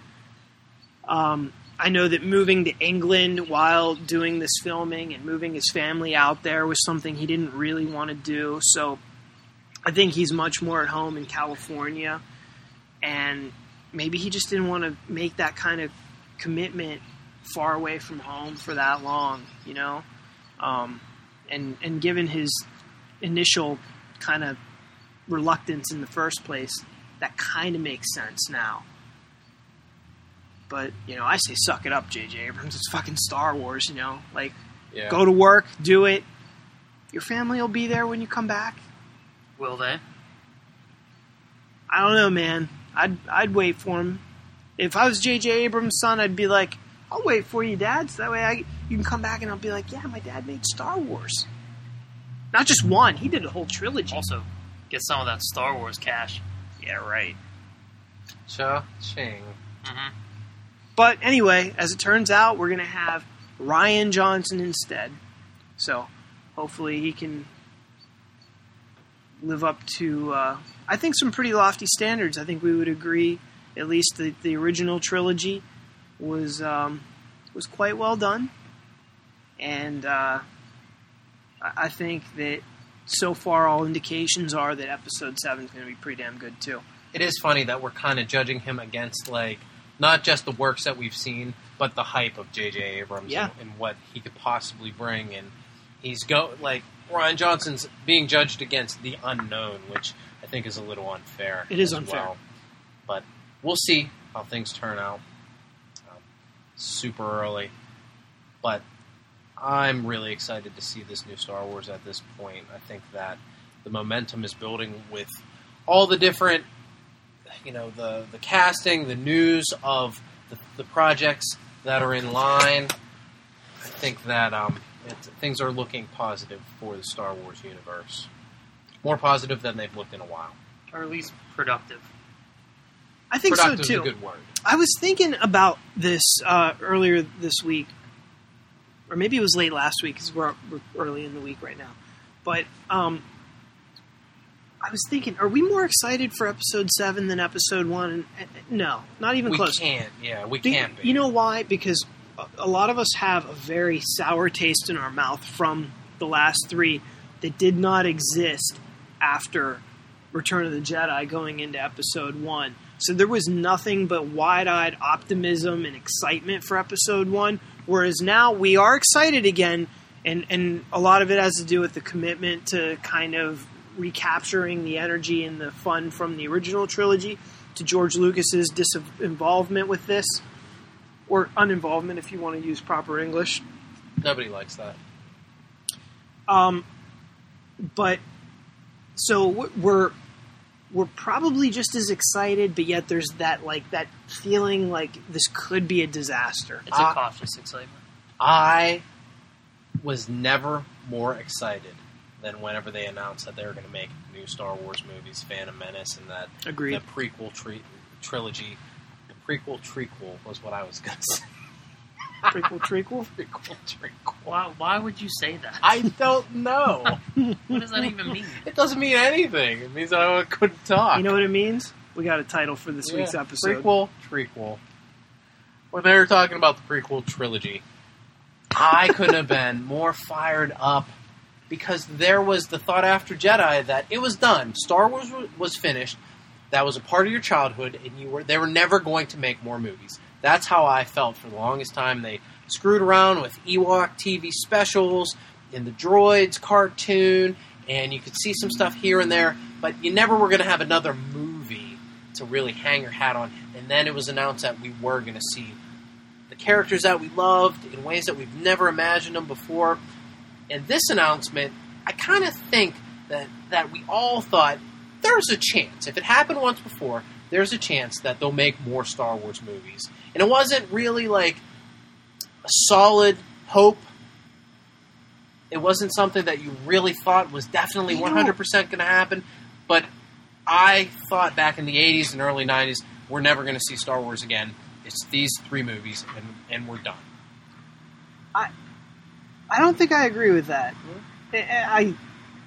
Um, I know that moving to England while doing this filming and moving his family out there was something he didn't really want to do. So I think he's much more at home in California. And maybe he just didn't want to make that kind of commitment far away from home for that long, you know? Um, and, and given his initial kind of reluctance in the first place, that kind of makes sense now. But you know, I say suck it up, J.J. Abrams. It's fucking Star Wars. You know, like Yeah. go to work, do it. Your family will be there when you come back. Will they? I don't know, man. I'd I'd wait for him. If I was J.J. Abrams' son, I'd be like, I'll wait for you, Dad. So that way I you can come back and I'll be like, yeah, my dad made Star Wars. Not just one. He did a whole trilogy. Also, get some of that Star Wars cash. Yeah, right. Cha-ching. Mm-hmm. But anyway, as it turns out, we're going to have Rian Johnson instead. So hopefully he can live up to, uh, I think, some pretty lofty standards. I think we would agree, at least the, the original trilogy was um, was quite well done, and uh, I think that so far all indications are that Episode Seven is going to be pretty damn good too. It is funny that we're kind of judging him against like not just the works that we've seen, but the hype of J.J. Abrams Yeah. and, and what he could possibly bring. And he's go like Rian Johnson's being judged against the unknown, which I think is a little unfair. It is unfair. well. But we'll see how things turn out. Super early, but I'm really excited to see this new Star Wars at this point. I think that the momentum is building with all the different, you know, the the casting, the news of the, the projects that are in line. I think that um, it, things are looking positive for the Star Wars universe. More positive than they've looked in a while. or at least productive. I think Productive so is too. a good word. I was thinking about this uh, earlier this week, or maybe it was late last week because we're, we're early in the week right now. But um, I was thinking, are we more excited for episode seven than episode one? No, not even We close. can't. Yeah, we Be- can't. Be. You know why? Because a- a lot of us have a very sour taste in our mouth from the last three that did not exist after Return of the Jedi going into episode one. So there was nothing but wide eyed optimism and excitement for episode one. Whereas now we are excited again, and, and a lot of it has to do with the commitment to kind of recapturing the energy and the fun from the original trilogy to George Lucas's disinvolvement with this or uninvolvement if you want to use proper English. Nobody likes that. Um, but so we're we're probably just as excited, but yet there's that like that feeling like this could be a disaster. It's a Ah. cautious excitement. I was never more excited than whenever they announced that they were going to make new Star Wars movies, Phantom Menace, and that Agreed. the prequel tri- trilogy. The prequel trequel was what I was going to say. Prequel, trequel. prequel trequel. Why, why would you say that? I don't know. what does that even mean? it doesn't mean anything. It means I couldn't talk. You know what it means? We got a title for this week's Yeah, episode. Prequel, trequel. When they were talking about the prequel trilogy, I couldn't have been more fired up because there was the thought after Jedi that it was done. Star Wars was finished. That was a part of your childhood, and you were they were never going to make more movies. That's how I felt for the longest time. They screwed around with Ewok TV specials in the Droids cartoon, and you could see some stuff here and there, but you never were going to have another movie to really hang your hat on. And then it was announced that we were going to see the characters that we loved in ways that we've never imagined them before. And this announcement, I kind of think that that we all thought there's a chance. If it happened once before, there's a chance that they'll make more Star Wars movies. And it wasn't really like a solid hope. It wasn't something that you really thought was definitely 100% going to happen. But I thought back in the 80s and early 90s, we're never going to see Star Wars again. It's these three movies, and, and we're done. I don't think I agree with that. I, I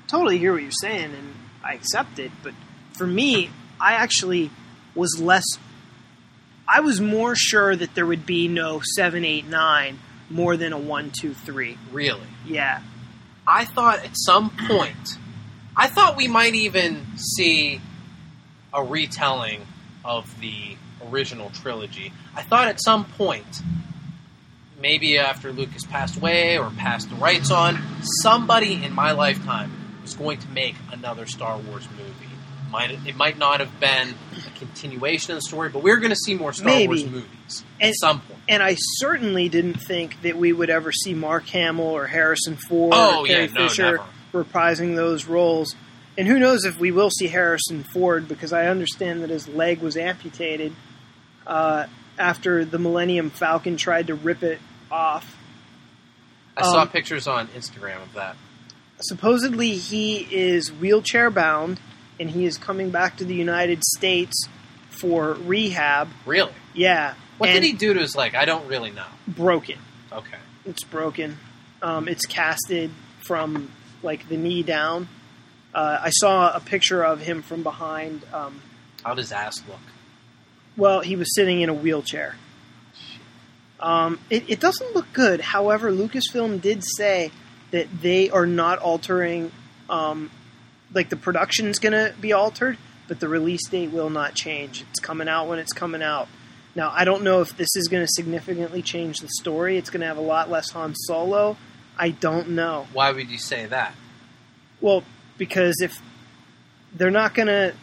totally hear what you're saying, and I accept it. But for me, I actually was less. I was more sure that there would be no seven, eight, nine, more than a one, two, three. Really. Yeah, I thought at some point, I thought we might even see a retelling of the original trilogy. I thought at some point, maybe after Lucas passed away or passed the rights on, somebody in my lifetime was going to make another Star Wars movie. Might it might not have been a continuation of the story, but we are going to see more Star Maybe. Wars movies at And- some point. and I certainly didn't think that we would ever see Mark Hamill or Harrison Ford Oh or yeah, Carrie no, Fisher never. reprising those roles. And who knows if we will see Harrison Ford because I understand that his leg was amputated uh, after the Millennium Falcon tried to rip it off. I saw um, pictures on Instagram of that. Supposedly, he is wheelchair bound and he is coming back to the United States for rehab. Really? Yeah. What did he do to his leg? I don't really know. Broken. Okay. It's broken. Um, it's casted from like the knee down. Uh, I saw a picture of him from behind. Um, How does ass look? well, he was sitting in a wheelchair. Um, it, it doesn't look good. However, Lucasfilm did say that they are not altering, um, like the production's going to be altered, but the release date will not change. It's coming out when it's coming out. Now, I don't know if this is going to significantly change the story. It's going to have a lot less Han Solo. I don't know. Why would you say that? Well, because if they're not going to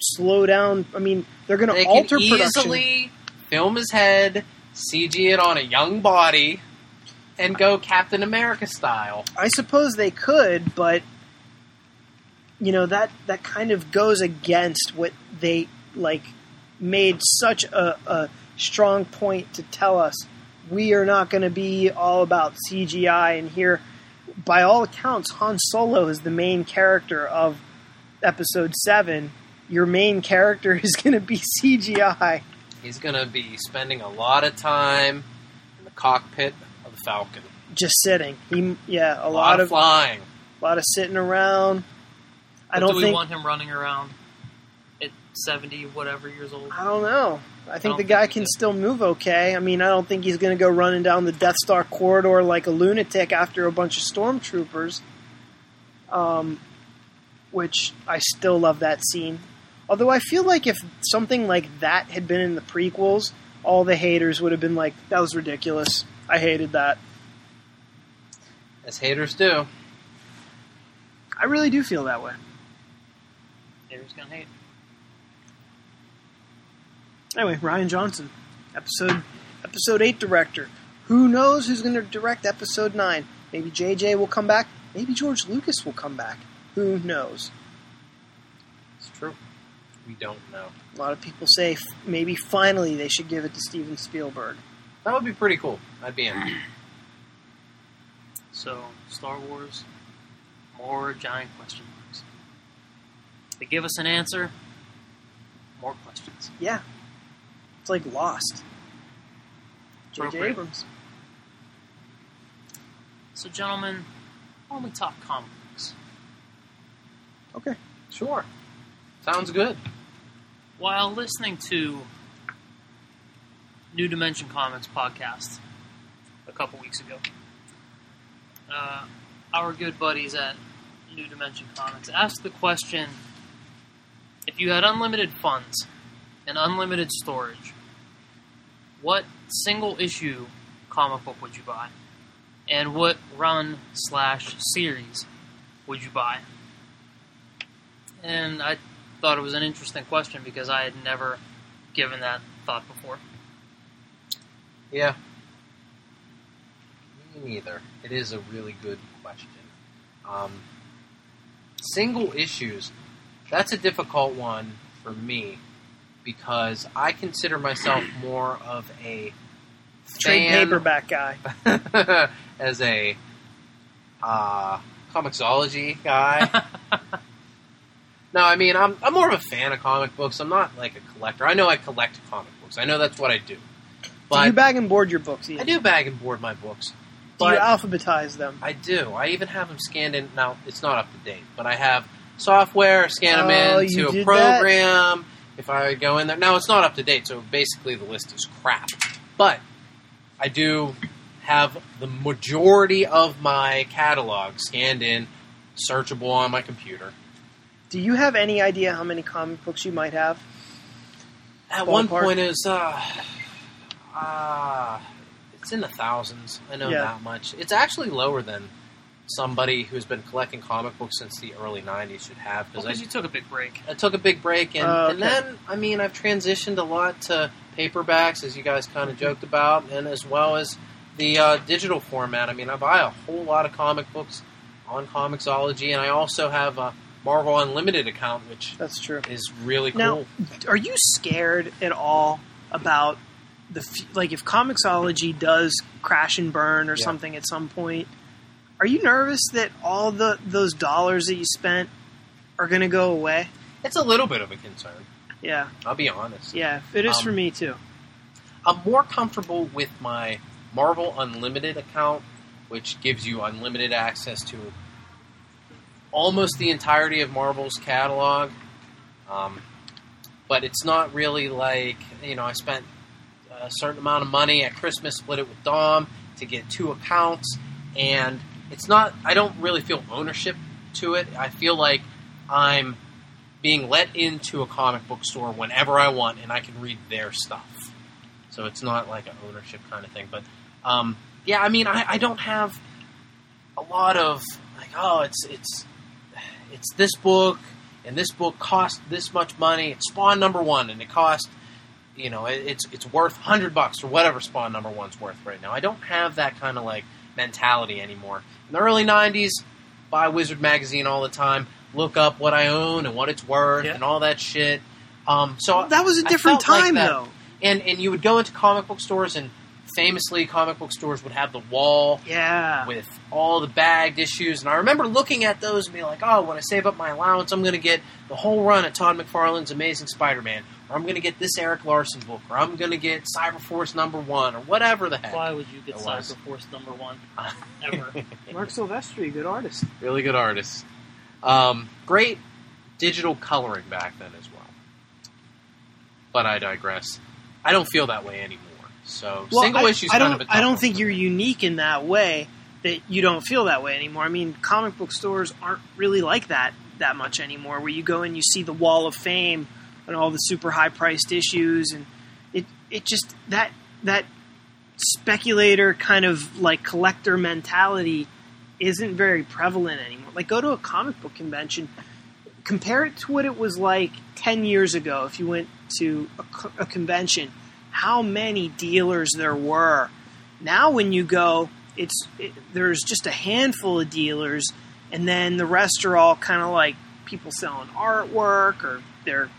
slow down, I mean, they're going to alter can production. easily film his head, CG it on a young body, and go Captain America style. I suppose they could, but you know that that kind of goes against what they like made such a, a strong point to tell us. We are not going to be all about CGI and here by all accounts Han Solo is the main character of episode 7 your main character is going to be CGI He's going to be spending a lot of time in the cockpit of the Falcon. just sitting. He yeah a, A lot, of flying. a lot of sitting around I don't do we think want him running around at 70 whatever years old? I don't know. I think don't the guy he can did. still move okay. I mean, I don't think he's going to go running down the Death Star corridor like a lunatic after a bunch of stormtroopers. Um, which I still love that scene. Although I feel like if something like that had been in the prequels, all the haters would have been like, "That was ridiculous. I hated that." As haters do. I really do feel that way. Haters gonna hate. Anyway, Rian Johnson, episode episode eight director. Who knows who's going to direct episode nine? Maybe JJ will come back. Maybe George Lucas will come back. Who knows? It's true. We don't know. A lot of people say f- maybe finally they should give it to Steven Spielberg. That would be pretty cool. I'd be in. So, Star Wars, more giant question marks. They give us an answer, more questions. Yeah, it's like Lost. JJ Appropriate. Abrams. So, gentlemen, why don't we talk comic books? Okay. Sure. Sounds good. While listening to New Dimension Comics podcast a couple weeks ago, uh, our good buddies at New Dimension Comics asked the question if you had unlimited funds and unlimited storage, what single issue comic book would you buy? And what run slash series would you buy? And I thought it was an interesting question because I had never given that thought before. Yeah. Me neither. It is a really good question. Um, single issues, that's a difficult one for me because I consider myself more of a Trade fan paperback guy. as a uh, Comixology guy. no, I mean I'm I'm more of a fan of comic books. I'm not like a collector. I know I collect comic books. I know that's what I do. do you bag and board your books? Ian? I do bag and board my books. Do you alphabetize them? I do. I even have them scanned in. Now it's not up to date, but I have software scan them Oh, in you to a program. If I go in there, now it's not up to date, so basically the list is crap. But I do have the majority of my catalog scanned in, searchable on my computer. Do you have any idea how many comic books you might have? At one point, it was uh, uh, it's in the thousands. I know Yeah. that much. It's actually lower than somebody who's been collecting comic books since the early '90s should have because Because I you took a big break. I took a big break, and, Oh, and then I mean I've transitioned a lot to paperbacks, as you guys kind of joked about, and as well as the uh, digital format. I mean I buy a whole lot of comic books on Comixology, and I also have a Marvel Unlimited account, which That's true. is really cool. Now, are you scared at all about the f- like if Comixology does crash and burn or Yeah. something at some point? Are you nervous that all the those dollars that you spent are going to go away? it's a little bit of a concern. Yeah, I'll be honest. yeah, it is Um, for me too. I'm more comfortable with my Marvel Unlimited account, which gives you unlimited access to almost the entirety of Marvel's catalog, um, but it's not really like you know I spent a certain amount of money at Christmas, split it with Dom to get two accounts, and it's not. I don't really feel ownership to it. I feel like I'm being let into a comic book store whenever I want, and I can read their stuff. So it's not like an ownership kind of thing. But um, yeah, I mean, I, I don't have a lot of like, oh, it's it's it's this book, and this book cost this much money. It's Spawn number one, and it cost you know it, it's it's worth hundred bucks or whatever Spawn number one's worth right now. I don't have that kind of like mentality anymore. In the early '90s, buy Wizard magazine all the time, look up what I own and what it's worth, Yeah. and all that shit. Um, so that was a different felt like time, though. and and you would go into comic book stores and famously comic book stores would have the wall Yeah. with all the bagged issues and I remember looking at those and being like, "Oh, when I save up my allowance, I'm going to get the whole run of Todd McFarlane's Amazing Spider-Man, or I'm going to get this Erik Larsen book, or I'm going to get Cyberforce number 1 or whatever the heck." Why would you get It was. Cyberforce number one ever? Marc Silvestri, good artist. really good artist. Um, great digital coloring back then as well. But I digress. I don't feel that way anymore. So Well, single I, issues I don't. of a I don't think you're me. unique in that way. That you don't feel that way anymore. I mean, comic book stores aren't really like that that much anymore. Where you go and you see the Wall of Fame and all the super high priced issues, and it it just that that speculator kind of like collector mentality isn't very prevalent anymore. Like go to a comic book convention, compare it to what it was like ten years ago. If you went to a, a convention, how many dealers there were. Now, when you go, it's it, there's just a handful of dealers, and then the rest are all kind of like people selling artwork or their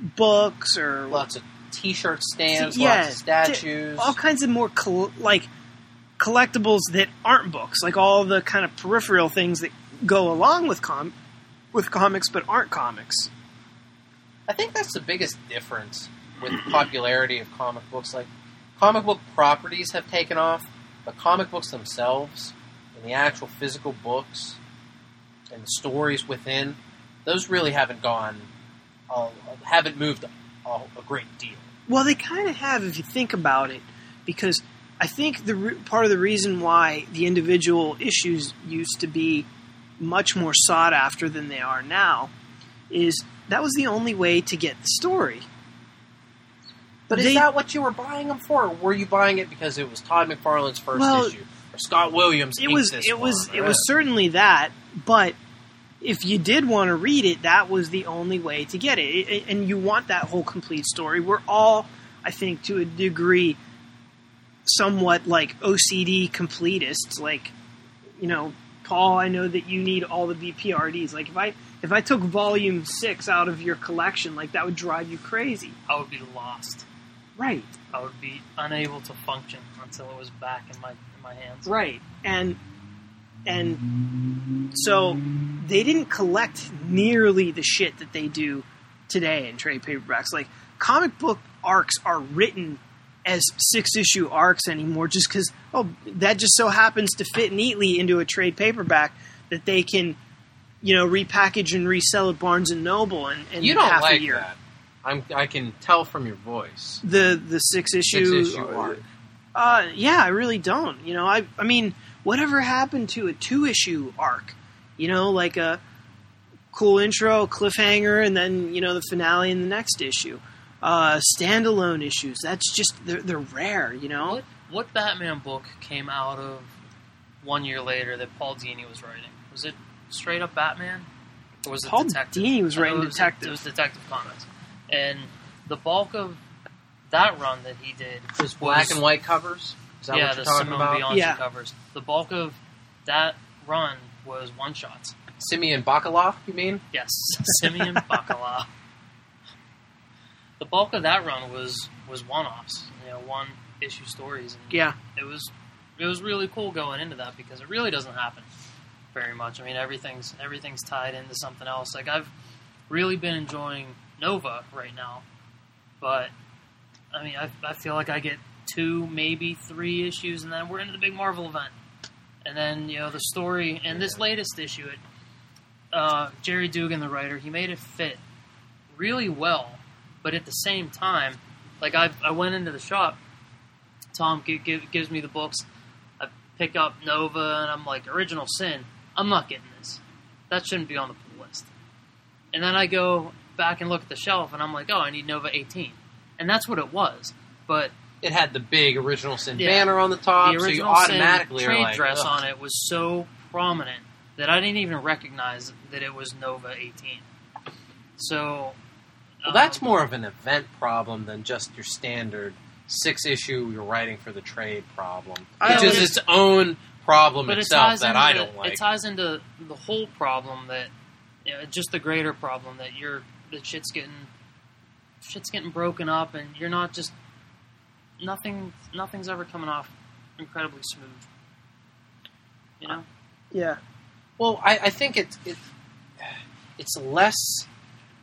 books or lots of t-shirt stands, Yeah, lots of statues. all kinds of more col- like collectibles that aren't books, like all the kind of peripheral things that go along with com with comics but aren't comics. I think that's the biggest difference with the popularity of comic books. Like, comic book properties have taken off, but comic books themselves and the actual physical books and the stories within, those really haven't gone, uh, haven't moved a, a great deal. Well, they kind of have if you think about it, because I think the re- part of the reason why the individual issues used to be much more sought after than they are now is that was the only way to get the story. But is that what you were buying them for? Or were you buying it because it was Todd McFarlane's first Well, issue? Or Scott Williams it was this it was one, it was certainly that, but if you did want to read it, that was the only way to get it. And you want that whole complete story. We're all, I think, to a degree, somewhat like OCD completists. Like, you know, Paul, I know that you need all the BPRDs. Like, if I if I took Volume Six out of your collection, like that would drive you crazy. I would be lost. Right. I would be unable to function until it was back in my in my hands. Right. And and so they didn't collect nearly the shit that they do today in trade paperbacks. Like comic book arcs are written as six issue arcs anymore just because oh that just so happens to fit neatly into a trade paperback that they can you know repackage and resell at Barnes and Noble and, and You don't half like a year. that. I'm, I can tell from your voice. The the six issue, Six issue arc. Uh, yeah, I really don't. You know, I I mean, whatever happened to a two issue arc? You know, like a cool intro, cliffhanger, and then you know the finale in the next issue. Uh, standalone issues. That's just they're, they're rare. You know. What what Batman book came out of one year later that Paul Dini was writing? Was it straight up Batman, or was it Paul Detective? Dini was writing it was- Detective. It was Detective Comics, and the bulk of that run that he did was black and white covers? Is that yeah, what you're the talking Simone about? Bianchi Yeah. covers. The bulk of that run was one shots. Simeon Bacala, you mean? Yes, Simeon Bacala. The bulk of that run was was one offs, you know, one issue stories. And Yeah. it was it was really cool going into that because it really doesn't happen very much. I mean, everything's everything's tied into something else. Like I've really been enjoying Nova right now, but I mean, I, I feel like I get two, maybe three issues, and then we're into the big Marvel event, and then you know the story and this latest issue. It, uh, Gerry Duggan, the writer, he made it fit really well, but at the same time, like I, I went into the shop, Tom gi- gives me the books, I pick up Nova, and I'm like, Original Sin, I'm not getting this. That shouldn't be on the pull list. And then I go back and look at the shelf, and I'm like, oh, I need Nova 18, and that's what it was. But It had the big original sin Yeah. banner on the top, the so you original Sin automatically are trade like, dress "Ugh." on it was so prominent that I didn't even recognize that it was Nova 18. So, Well, that's um, more of an event problem than just your standard six issue you're writing for the trade problem, which is its own problem but it itself ties that into, I don't like. It ties into the whole problem that, you know, just the greater problem that you're the shit's getting shit's getting broken up, and you're not just nothing. Nothing's ever coming off incredibly smooth. You know. Yeah. Well, I, I think it's it, it's less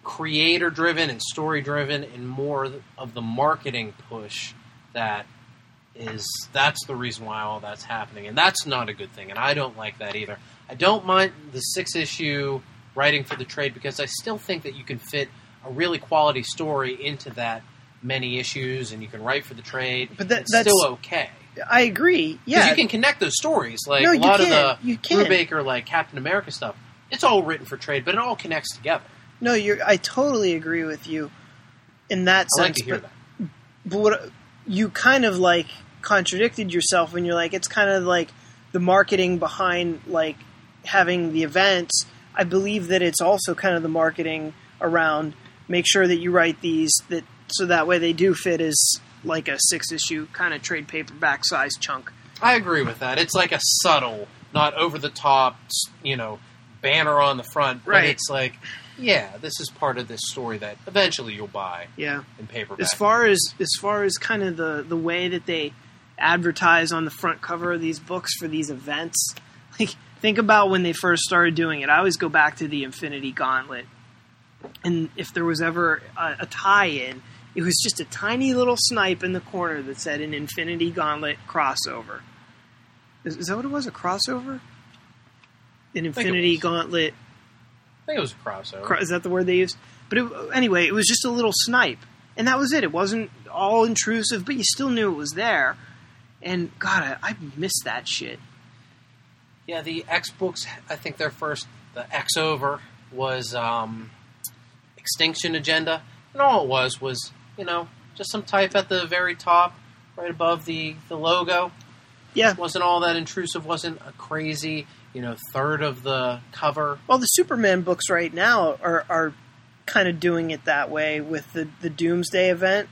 creator driven and story driven, and more of the marketing push that is that's the reason why all that's happening, and that's not a good thing, and I don't like that either. I don't mind the six issue writing for the trade because I still think that you can fit a really quality story into that many issues, and you can write for the trade. But that- it's that's- still okay. I agree. Yeah. you can connect those stories. Like No, a lot can. of the You can. Brubaker, like Captain America stuff, it's all written for trade, but it all connects together. no, you're. I totally agree with you in that I like sense. to hear but, that. but what you kind of like contradicted yourself when you're like it's kind of like the marketing behind like having the events. I believe that it's also kind of the marketing around make sure that you write these that so that way they do fit as like a six issue kind of trade paperback size chunk. I agree with that. It's like a subtle, not over the top, you know, banner on the front. But Right. it's like, yeah, this is part of this story that eventually you'll buy Yeah. in paperback. as far as as far as kind of the the way that they advertise on the front cover of these books for these events like think about when they first started doing it i always go back to the infinity gauntlet and if there was ever a, a tie-in it was just a tiny little snipe in the corner that said an infinity gauntlet crossover is, is that what it was a crossover an infinity gauntlet I think it was a crossover. Cro- Is that the word they used? But it, anyway, it was just a little snipe, and that was it. It wasn't all intrusive, but you still knew it was there. And God, I, I missed that shit. yeah, the X books. I think their first, the X over was um, Extinction Agenda, and all it was was, you know, just some type at the very top, right above the the logo. Yeah. wasn't all that intrusive. wasn't a crazy, you know, third of the cover. Well, the Superman books right now are are kind of doing it that way with the the Doomsday event,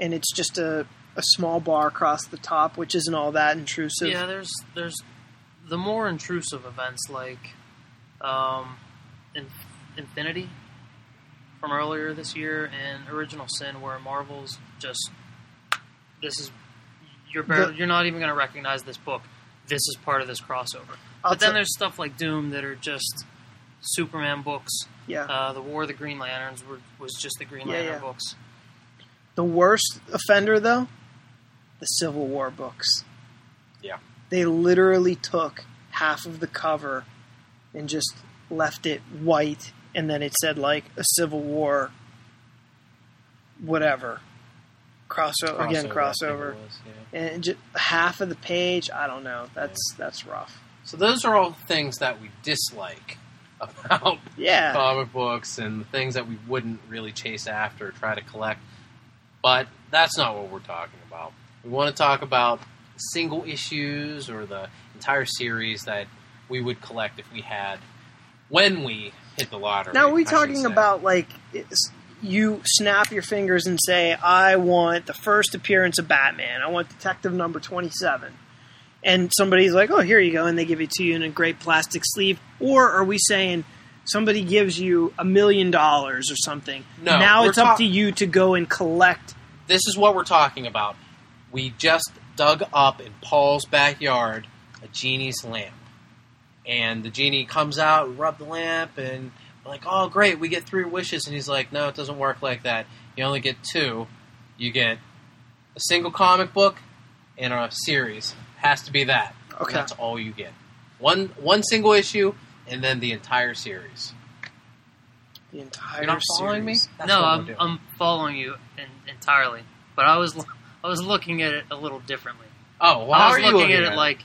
and it's just a a small bar across the top, which isn't all that intrusive. Yeah, there's there's the more intrusive events like um, In- Infinity from earlier this year and Original Sin, where Marvel's just this is you're barely, The- you're not even going to recognize this book. This is part of this crossover. I'll but then tell- there's stuff like Doom that are just Superman books. yeah. Uh, the War of the Green Lanterns were, was just the Green Yeah, Lantern yeah. books. The worst offender, though, the Civil War books. Yeah. They literally took half of the cover and just left it white, and then it said like a Civil War, whatever. Crossover again, crossover, was, yeah. and just half of the page. I don't know. That's that's rough. So those are all things that we dislike about Yeah, comic books and the things that we wouldn't really chase after or try to collect. But that's not what we're talking about. We want to talk about single issues or the entire series that we would collect if we had when we hit the lottery. Now, are we I talking about like you snap your fingers and say, "I want the first appearance of Batman. I want Detective Number Twenty-seven. and somebody's like, "Oh, here you go," and they give it to you in a great plastic sleeve? Or are we saying somebody gives you a million dollars or something? No, now it's up to you to go and collect. this is what we're talking about. We just dug up in Paul's backyard a genie's lamp. And the genie comes out, we rub the lamp, and we're like, oh, great, we get three wishes. And he's like, no, it doesn't work like that. You only get two. You get a single comic book and a series. Has to be that. Okay. That's all you get. One one single issue and then the entire series. The entire You're not following me? That's no, what we're I'm, doing. I'm following you in, entirely, but I was I was looking at it a little differently. oh, well, I how was are you looking at it like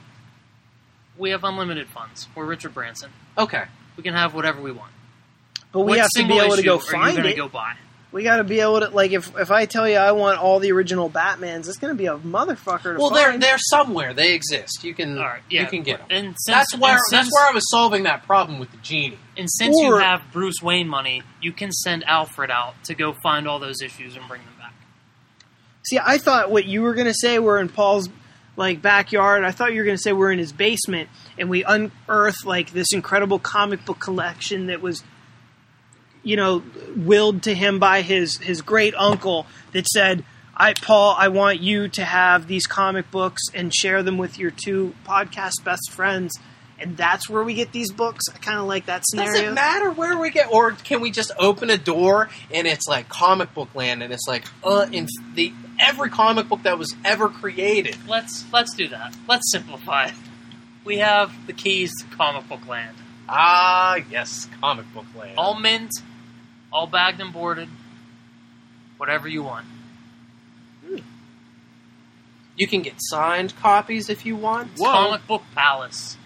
we have unlimited funds. We're Richard Branson. okay, We can have whatever we want. But we what have to be able to go find it. go buy? We got to be able to like if if I tell you I want all the original Batmans, it's going to be a motherfucker to well, they're they're somewhere. They exist. You can All right, yeah, you can get them. And since, That's where and that's since, where I was solving that problem with the genie. And since you have Bruce Wayne money, you can send Alfred out to go find all those issues and bring them back. See, I thought what you were going to say we're in Paul's like backyard. I thought you were going to say we're in his basement and we unearthed like this incredible comic book collection that was you know willed to him by his his great uncle that said I Paul, I want you to have these comic books and share them with your two podcast best friends. And that's where we get these books. I kind of like that scenario. Does it matter where we get, or can we just open a door and it's like comic book land, and it's like uh, in the every comic book that was ever created. Let's let's do that. Let's simplify. We have the keys to comic book land. Ah, yes, comic book land. All mint, all bagged and boarded. Whatever you want. you can get signed copies if you want. It's Comic Book Palace.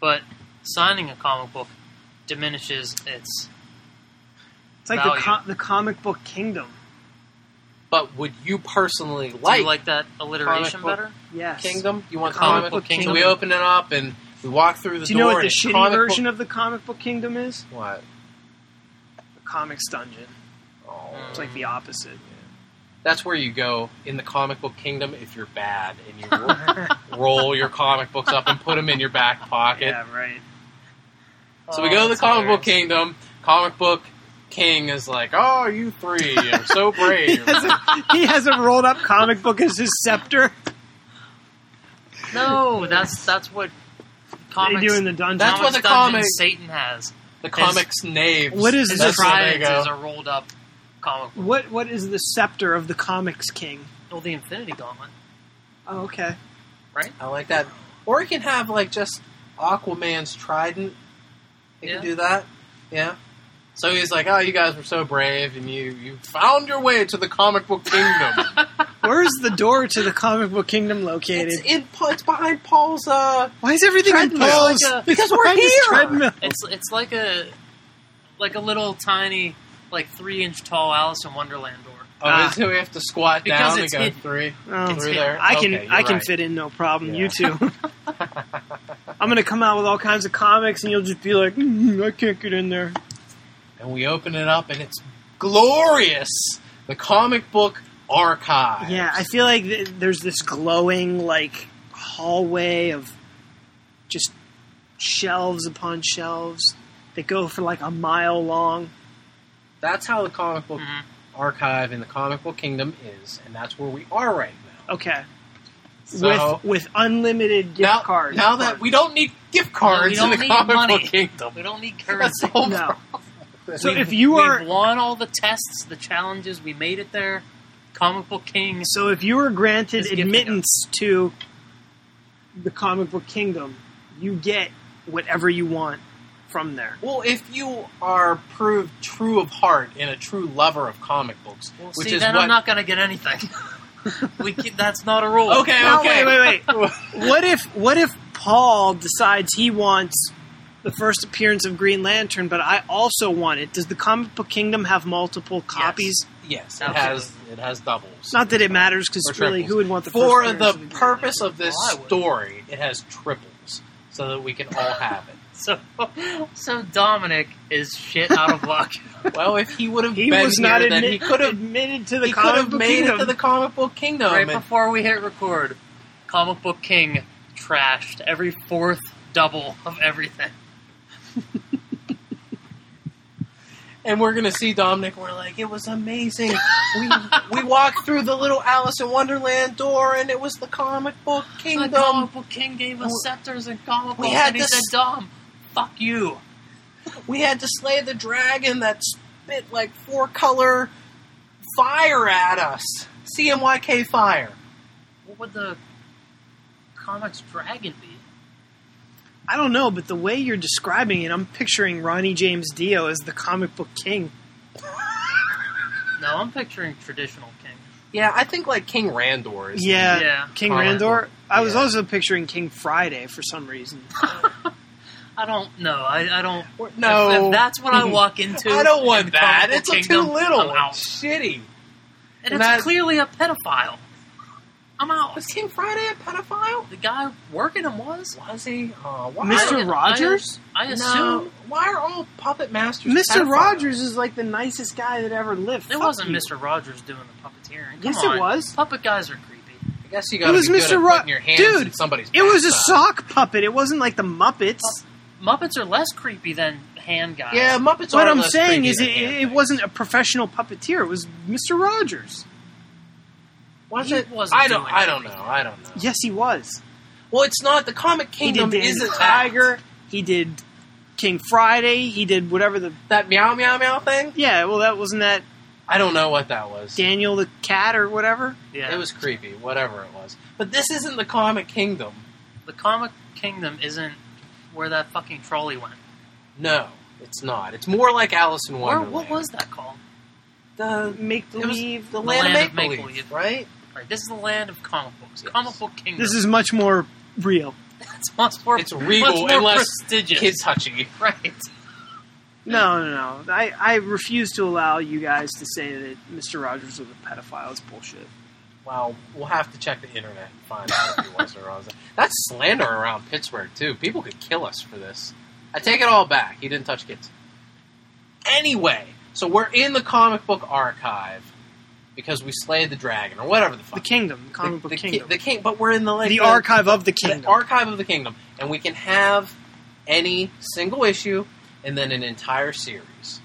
But signing a comic book diminishes its. It's like the, value. co- the comic book kingdom. But would you personally Do like, you like that alliteration comic book better? Yes. Kingdom? You want The comic, comic book So kingdom. we open it up and we walk through the Do you know door. what the and it's shitty comic version book- of the comic book kingdom is? what? The comics dungeon. Oh. It's like the oh. opposite. That's where you go in the comic book kingdom if you're bad and you ro- roll your comic books up and put them in your back pocket. Yeah, right. So we go to the Oh, that's comic book kingdom. Comic book king is like, "Oh, you three are so He brave." has, a, he has a rolled up comic book as his scepter. No, that's that's what comics. they do in the dungeon. That's what comics the comic- Satan has. the comics knaves. What is His this? That's where they trident is a rolled up comic book. what what is the scepter of the comics king? Oh, the Infinity Gauntlet. Oh, okay. Right. I like that. Or you can have like just Aquaman's trident. You Yeah. can do that. Yeah. So he's like, "Oh, you guys were so brave, and you you found your way to the comic book kingdom." Where's the door to the comic book kingdom located? it's in. It's behind Paul's. uh Why is everything in Treadmill. Paul's? Like a- Because we're behind his here. treadmill? It's it's like a like a little tiny like three inch tall Alice in Wonderland door. Oh, Ah. so we have to squat Because down and it's go hidden. three Oh, It's through hidden. there. I can Okay, you're I can right. fit in no problem. Yeah. You two. I'm gonna come out with all kinds of comics, and you'll just be like, mm, I can't get in there. And we open it up, and it's glorious. The comic book archive. Yeah, I feel like th- there's this glowing like hallway of just shelves upon shelves that go for like a mile long. That's how the comic book Mhm. archive in the comic book kingdom is, and that's where we are right now. Okay, So with with unlimited gift now, cards. now that we don't need gift cards don't in the need comic money. book kingdom, We don't need that's currency. the whole no. Problem. So We've- if you are won all the tests, the challenges, we made it there. Comic book king. so if you were granted admittance to the comic book kingdom, you get whatever you want from there. Well, if you are proved true of heart and a true lover of comic books, Well, which see, is then what I'm not going to get anything. we can, that's not a rule. Okay, No, okay. wait, wait, wait. what if what if Paul decides he wants the first appearance of Green Lantern, but I also want it? Does the comic book kingdom have multiple copies? Yes, it Absolutely. has it has doubles. Not that it matters, because really, who would want the For first the appearance purpose of this Well, story, it has triples so that we can all have it. So, so Dominic is shit out of luck. Well, if he would have He been was here, not then admit, he could have admitted to the he comic book made kingdom. it to the comic book kingdom. right and- before we hit record, Comic Book King trashed every fourth double of everything. And we're gonna see Dominic. We're like, it was amazing. we we walked through the little Alice in Wonderland door, and it was the comic book kingdom. The. Comic Book King gave us scepters and comic we books, had and he said, "Dom, fuck you." We had to slay the dragon that spit like four color fire at us. CMYK fire. What would the comics dragon be? I don't know, but the way you're describing it, I'm picturing Ronnie James Dio as the comic book king. No, I'm picturing traditional king. Yeah, I think like King Randor is. Yeah, Yeah. King Comic Randor. I was yeah. also picturing King Friday for some reason. I don't know. I, I don't. Or- no, If, if that's what I walk into, I don't want in that. It's a Kingdom, too little. I'm out. Shitty. And And it's that- clearly a pedophile. I'm out. Was King Friday a pedophile? The guy working him was. Was he? Oh, why? Mr. I- Rogers? I, No, assume why are all puppet masters? Mr. pedophiles? Rogers is like the nicest guy that ever lived. it Fuck wasn't you. Mr. Rogers doing the puppeteering. Come Yes, it was. Puppet guys are creepy. I guess you It got to was be Mr. at Ro- putting your hands Dude, in somebody's. It was a backside. sock puppet. It wasn't like the Muppets. Muppets are less creepy than hand guys. Yeah, Muppets. Are. What I'm less saying is, it, it wasn't a professional puppeteer. It was Mr. Rogers. Was He it? wasn't I don't. I don't know. I don't know. Yes, he was. Well, it's not the comic He kingdom. did Danny isn't Tiger. He did King Friday. He did whatever the. that, that meow meow meow thing. Yeah, well, that wasn't that I don't know what that was. Daniel the cat or whatever. yeah. It was creepy, whatever it was. But this isn't the comic kingdom. the comic kingdom isn't where that fucking trolley went. No, it's not. It's more like Alice in Where, Wonderland. what was that called? the? Make It was believe. the, The land, land of of make make-believe. believe, right? Right, this is the land of comic books. Yes. Comic book kingdom. This is much more real. it's much more. It's regal much more unless prestigious. Kid touchy. right? No, no, no. I, I refuse to allow you guys to say that Mr. Rogers was a pedophile. It's bullshit. Well, we'll have to check the internet and find out if he was or wasn't. That's slander around Pittsburgh too. People could kill us for this. I take it all back. He didn't touch kids. Anyway, so we're in the comic book archive because we slayed the dragon or whatever the fuck. The kingdom, the comic the, book the ki- kingdom. the king, but we're in the like the archive of the kingdom. the archive of the kingdom, and we can have any single issue and then an entire series.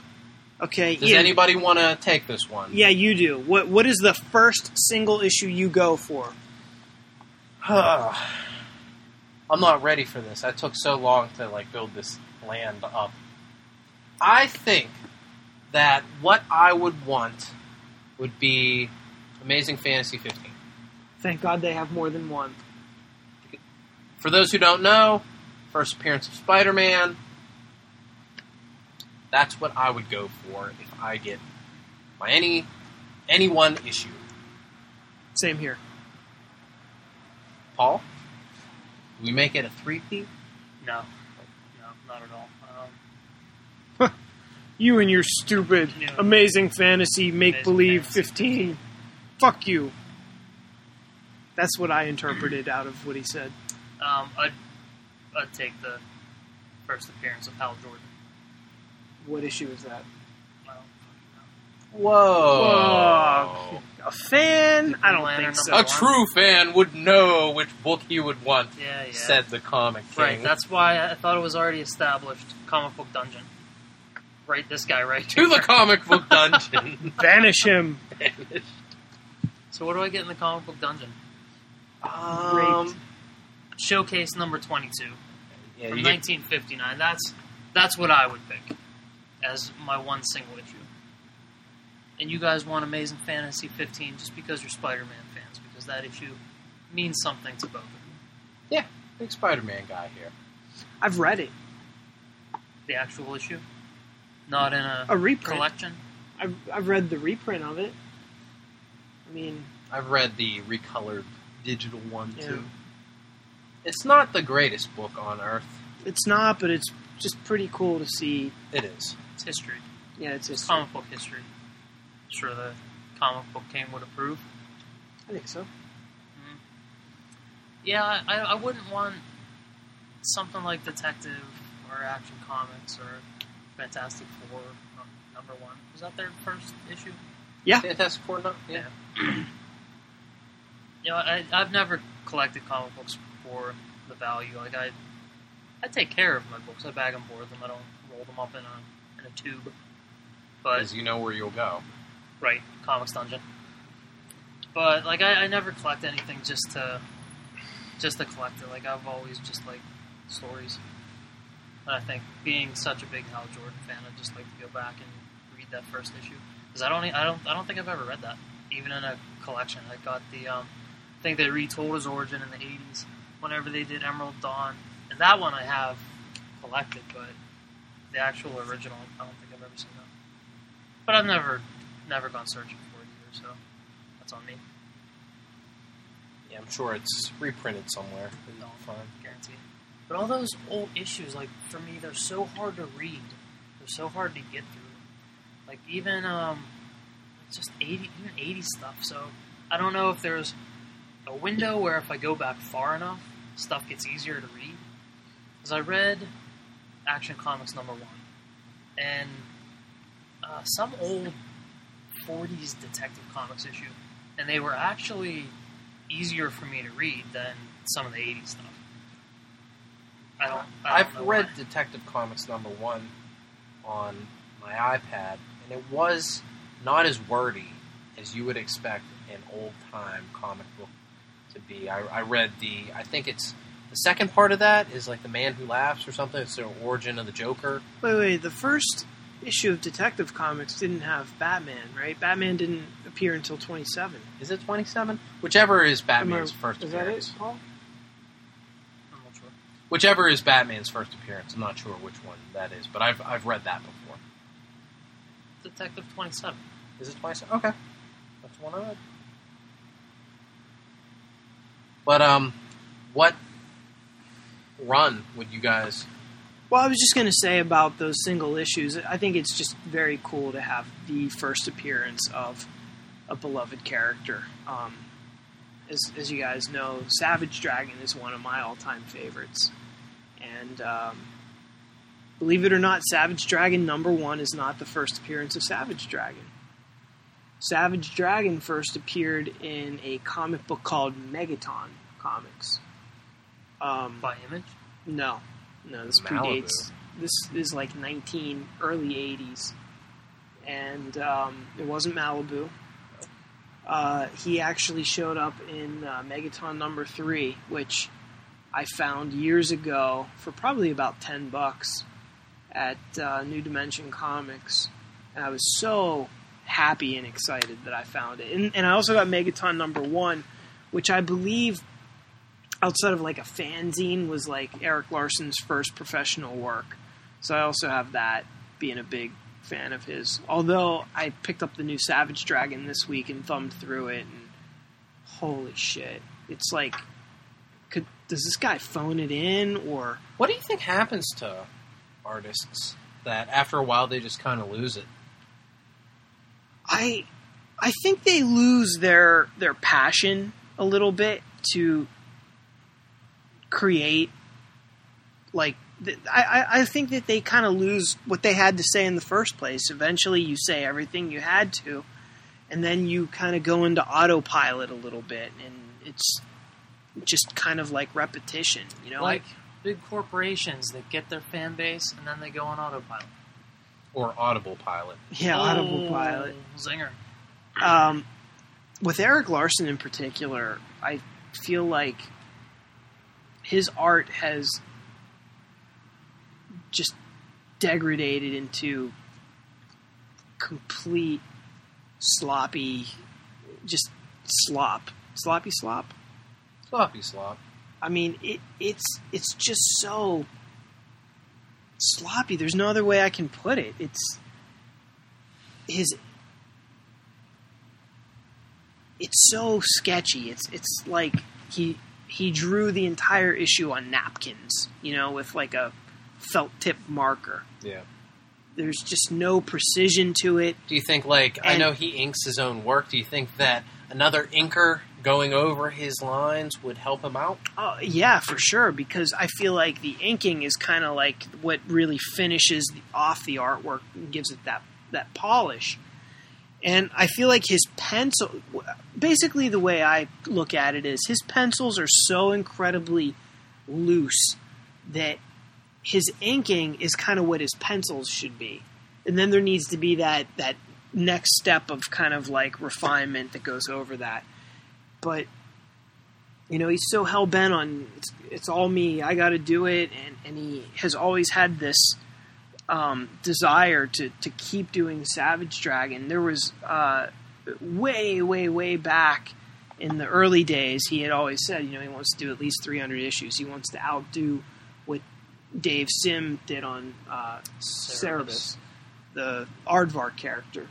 okay, Does Ian, anybody want to take this one? yeah, you do. What What is the first single issue you go for? I'm not ready for this. I took so long to like build this land up. I think that what I would want would be Amazing Fantasy 15. Thank God they have more than one. For those who don't know, first appearance of Spider-Man. That's what I would go for if I get my any any one issue. Same here. Paul, do we make it a three-peat? No, no, not at all. Um, You and your stupid, Yeah. amazing fantasy make believe 15. Fuck you. That's what I interpreted out of what he said. um, I'd, I'd take the first appearance of Hal Jordan. What issue is that? I don't Whoa. A fan? I don't Lantern think so. A true fan would know which book he would want, Yeah, yeah. said the comic king. Right, that's why I thought it was already established. Comic book dungeon. Right, this guy right to the comic book dungeon. Banish him. So what do I get in the comic book dungeon? um, Showcase number twenty-two yeah, from 1959. That's that's what I would pick as my one single issue. And you guys want Amazing Fantasy 15 just because you're Spider-Man fans, because that issue means something to both of you. Yeah, big Spider-Man guy here. I've read it. The actual issue, not in a, A reprint. collection. I've, I've read the reprint of it. I mean, I've read the recolored digital one Yeah. too. It's not the greatest book on earth. it's not, but it's just pretty cool to see. It is. It's history. Yeah, it's It's just. comic book history. Sure, the comic book king would approve. I think so. Mm. Yeah, I, I wouldn't want something like Detective or Action Comics or Fantastic Four num- number one. Was that their first issue? Yeah. Fantastic Four, no? Yeah. You know, I, I've never collected comic books for the value. Like I, I take care of my books. I bag and board them. I don't roll them up in a in a tube. But Because you know where you'll go. Right, Comics Dungeon. But like, I, I never collect anything just to just to collect it. Like, I've always just like stories. I think being such a big Hal Jordan fan, I'd just like to go back and read that first issue because I don't, I don't, I don't think I've ever read that, even in a collection. I got the, um, I think they retold his origin in the '80s whenever they did Emerald Dawn, and that one I have collected, but the actual original, I don't think I've ever seen that. But I've never, never gone searching for it either, so that's on me. Yeah, I'm sure it's reprinted somewhere. No, Fine. guarantee. But all those old issues, like for me, they're so hard to read. They're so hard to get through. Like even um, just eighty, even eighty stuff. So I don't know if there's a window where if I go back far enough, stuff gets easier to read. Because I read Action Comics number one, and uh, some old '40s Detective Comics issue, and they were actually easier for me to read than some of the '80s stuff. I don't. I don't I've know read why. Detective Comics number one on my iPad, and it was not as wordy as you would expect an old time comic book to be. I, I read the, I think it's the second part of that is like the Man Who Laughs or something. It's the origin of the Joker. Wait, wait. The first issue of Detective Comics didn't have Batman, right? Batman didn't appear until 27. Is it twenty seven? Whichever is Batman's I- first Is that it, Paul? I'm not sure. Whichever is Batman's first appearance. I'm not sure which one that is, but I've I've read that before. Detective Twenty Seven. Is it twice? Okay, that's the one I read. But um, what run would you guys? Well, I was just going to say about those single issues. I think it's just very cool to have the first appearance of a beloved character. Um, as, as you guys know, Savage Dragon is one of my all-time favorites, and um, believe it or not, Savage Dragon number one is not the first appearance of Savage Dragon. Savage Dragon first appeared in a comic book called Megaton Comics. Um, By Image. no, no, this Malibu. predates. This is like 19 early 80s, and um, it wasn't Malibu. Uh, he actually showed up in uh, Megaton number three, which I found years ago for probably about 10 bucks at uh, New Dimension Comics, and I was so happy and excited that I found it. And, and I also got Megaton number one, which I believe outside of like a fanzine was like Erik Larsen's first professional work. So I also have that being a big fan of his. Although I picked up the new Savage Dragon this week and thumbed through it and holy shit. It's like could does this guy phone it in or What do you think happens to artists that after a while they just kind of lose it? I I think they lose their their passion a little bit to create like I, I- I think that they kind of lose what they had to say in the first place. Eventually, you say everything you had to, and then you kind of go into autopilot a little bit, and it's just kind of like repetition. You know, like big corporations that get their fan base and then they go on autopilot. Or Audible Pilot. yeah, audible pilot. Zinger. Um, with Erik Larsen in particular, I feel like his art has just degraded into complete sloppy, just slop, sloppy slop. Sloppy slop. I mean, it, it's it's just so sloppy. There's no other way I can put it. It's his. It's so sketchy. It's it's like he he drew the entire issue on napkins, you know, with like a felt tip marker. Yeah. There's just no precision to it. Do you think, like, I know he inks his own work. Do you think that another inker going over his lines would help him out? Oh, yeah, for sure. Because I feel like the inking is kind of like what really finishes the, off the artwork and gives it that that polish. And I feel like his pencil, basically, the way I look at it is his pencils are so incredibly loose that his inking is kind of what his pencils should be. And then there needs to be that that next step of kind of like refinement that goes over that. But you know, he's so hell bent on it's, it's all me. I got to do it, and, and he has always had this um, desire to to keep doing Savage Dragon. There was uh, way, way, way back in the early days, he had always said, you know, he wants to do at least 300 issues. He wants to outdo Dave Sim did on uh, Cerebus, the Aardvark character.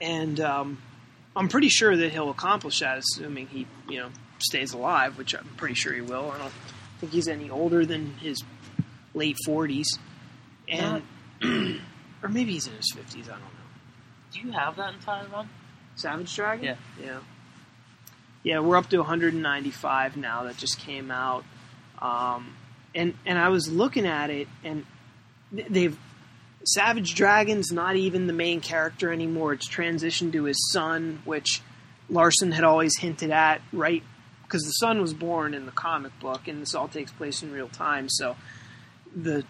And um, I'm pretty sure that he'll accomplish that, assuming he, you know, stays alive, which I'm pretty sure he will. I don't think he's any older than his late 40s, and or maybe he's in his 50s. I don't know. Do you have that entire run? Savage Dragon. Yeah. yeah, yeah. We're up to 195 now. That just came out, um, and and I was looking at it, and they've Savage Dragon's not even the main character anymore. It's transitioned to his son, which Larsen had always hinted at, right? Because the son was born in the comic book, and this all takes place in real time. So the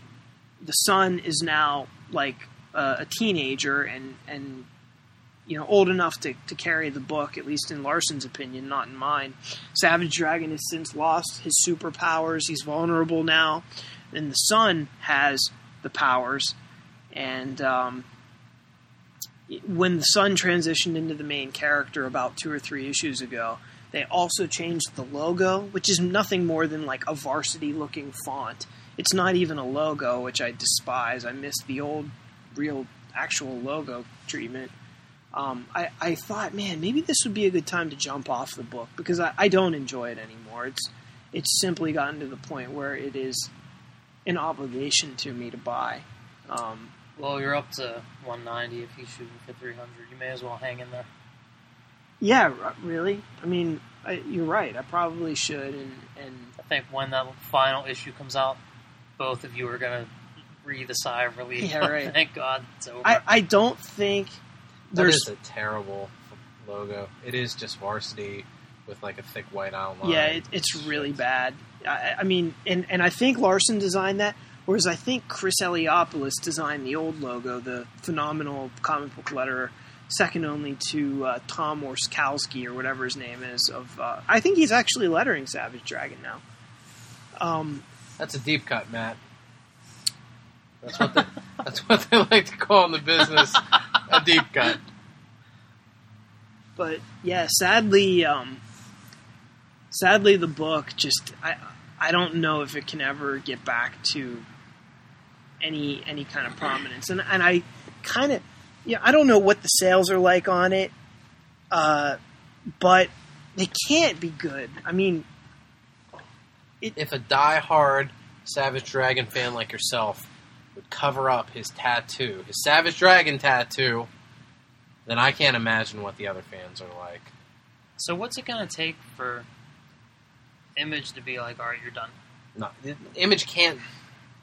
the son is now like a, a teenager and and you know old enough to, to carry the book, at least in Larsen's opinion, not in mine. Savage Dragon has since lost his superpowers. He's vulnerable now, and the Sun has the powers and um, when the Sun transitioned into the main character about two or three issues ago, they also changed the logo, which is nothing more than like a varsity looking font. It's not even a logo, which I despise. I miss the old, real, actual logo treatment. Um, I, I thought, man, maybe this would be a good time to jump off the book because I, I don't enjoy it anymore. It's it's simply gotten to the point where it is an obligation to me to buy. Um, Well, you're up to 190 if he's shooting for 300. You may as well hang in there. Yeah, r- really. I mean, I, you're right. I probably should, and and I think when that final issue comes out, both of you are going to breathe a sigh of relief. Yeah, right. Thank God it's over. I I don't think That there's is a terrible logo. It is just varsity with like a thick white outline. yeah, it, it's really bad. I, I mean, and and I think Larsen designed that, whereas I think Chris Eliopoulos designed the old logo, the phenomenal comic book letterer, second only to uh, Tom Orzechowski or whatever his name is. Of uh, I think he's actually lettering Savage Dragon now. Um, That's a deep cut, Matt. That's what they, that's what they like to call in the business a deep cut. but yeah, sadly, um, sadly, the book just I I don't know if it can ever get back to any any kind of prominence, and and I kind of yeah I don't know what the sales are like on it, uh, but they can't be good. I mean, If a die-hard Savage Dragon fan like yourself cover up his tattoo, his Savage Dragon tattoo, then I can't imagine what the other fans are like. so what's it going to take for Image to be like, all right, you're done? No, Image can't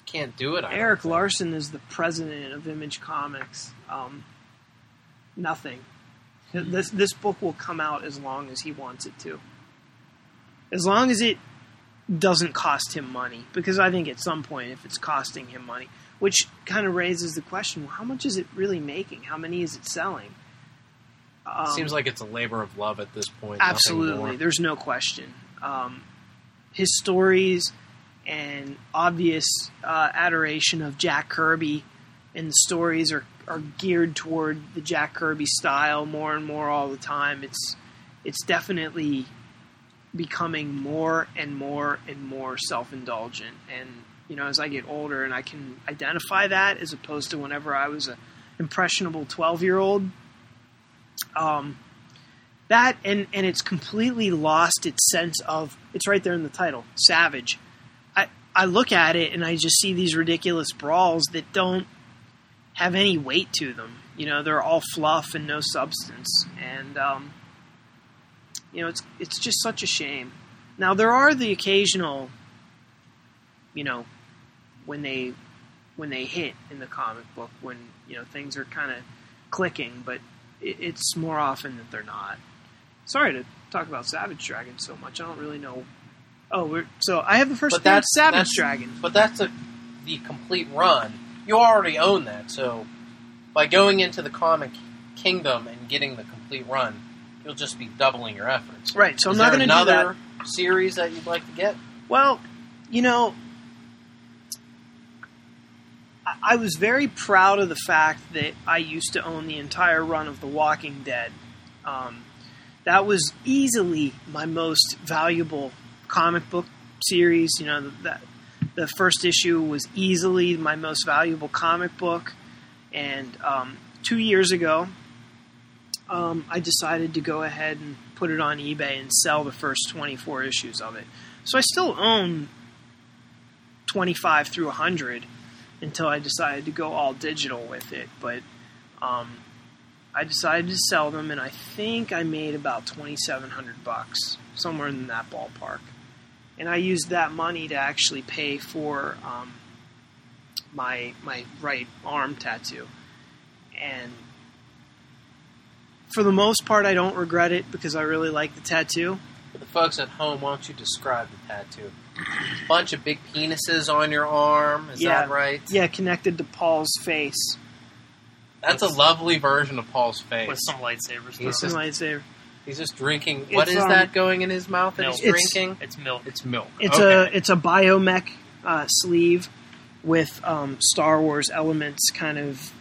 can't do it. I Erik. Larsen is the president of Image Comics. Um, nothing. This this book will come out as long as he wants it to. As long as it doesn't cost him money, because I think at some point, if it's costing him money, which kind of raises the question: well, how much is it really making? How many is it selling? Um, Seems like it's a labor of love at this point. Absolutely, there's no question. Um, his stories and obvious uh, adoration of Jack Kirby, and the stories are, are geared toward the Jack Kirby style more and more all the time. It's it's definitely becoming more and more and more self indulgent. And you know, as I get older, and I can identify that as opposed to whenever I was a impressionable twelve year old. Um, that and and it's completely lost its sense of it's right there in the title savage. I i look at it and i just see these ridiculous brawls that don't have any weight to them. You know they're all fluff and no substance. And um you know it's it's just such a shame. Now there are the occasional you know when they when they hit in the comic book when you know things are kind of clicking but it, it's more often that they're not sorry to talk about Savage Dragon so much. I don't really know. Oh, we're, so I have the first But of Savage that's- Dragon. But that's a the complete run. You already own that, so by going into the comic kingdom and getting the complete run, you'll just be doubling your efforts. Right, so Is I'm not going to do that. another series that you'd like to get? Well, you know, I, was very proud of the fact that I used to own the entire run of The Walking Dead. Um, that was easily my most valuable comic book series. You know that the first issue was easily my most valuable comic book, and um, two years ago, um, I decided to go ahead and put it on eBay and sell the first 24 issues of it. So I still own 25 through 100 until I decided to go all digital with it. But um, I decided to sell them, and I think I made about 2,700 bucks, somewhere in that ballpark. And I used that money to actually pay for um, my my right arm tattoo, and for the most part, I don't regret it because I really like the tattoo. For the folks at home, why don't you describe the tattoo? Bunch of big penises on your arm. Is Yeah. that right? Yeah, connected to Paul's face. That's a lovely version of Paul's face. with some lightsabers. He's just- Some lightsaber. He's just drinking. What It's, is um, that going in his mouth that milk. he's It's- drinking? It's milk. It's milk. It's Okay. a it's a biomech uh, sleeve with um, Star Wars elements kind of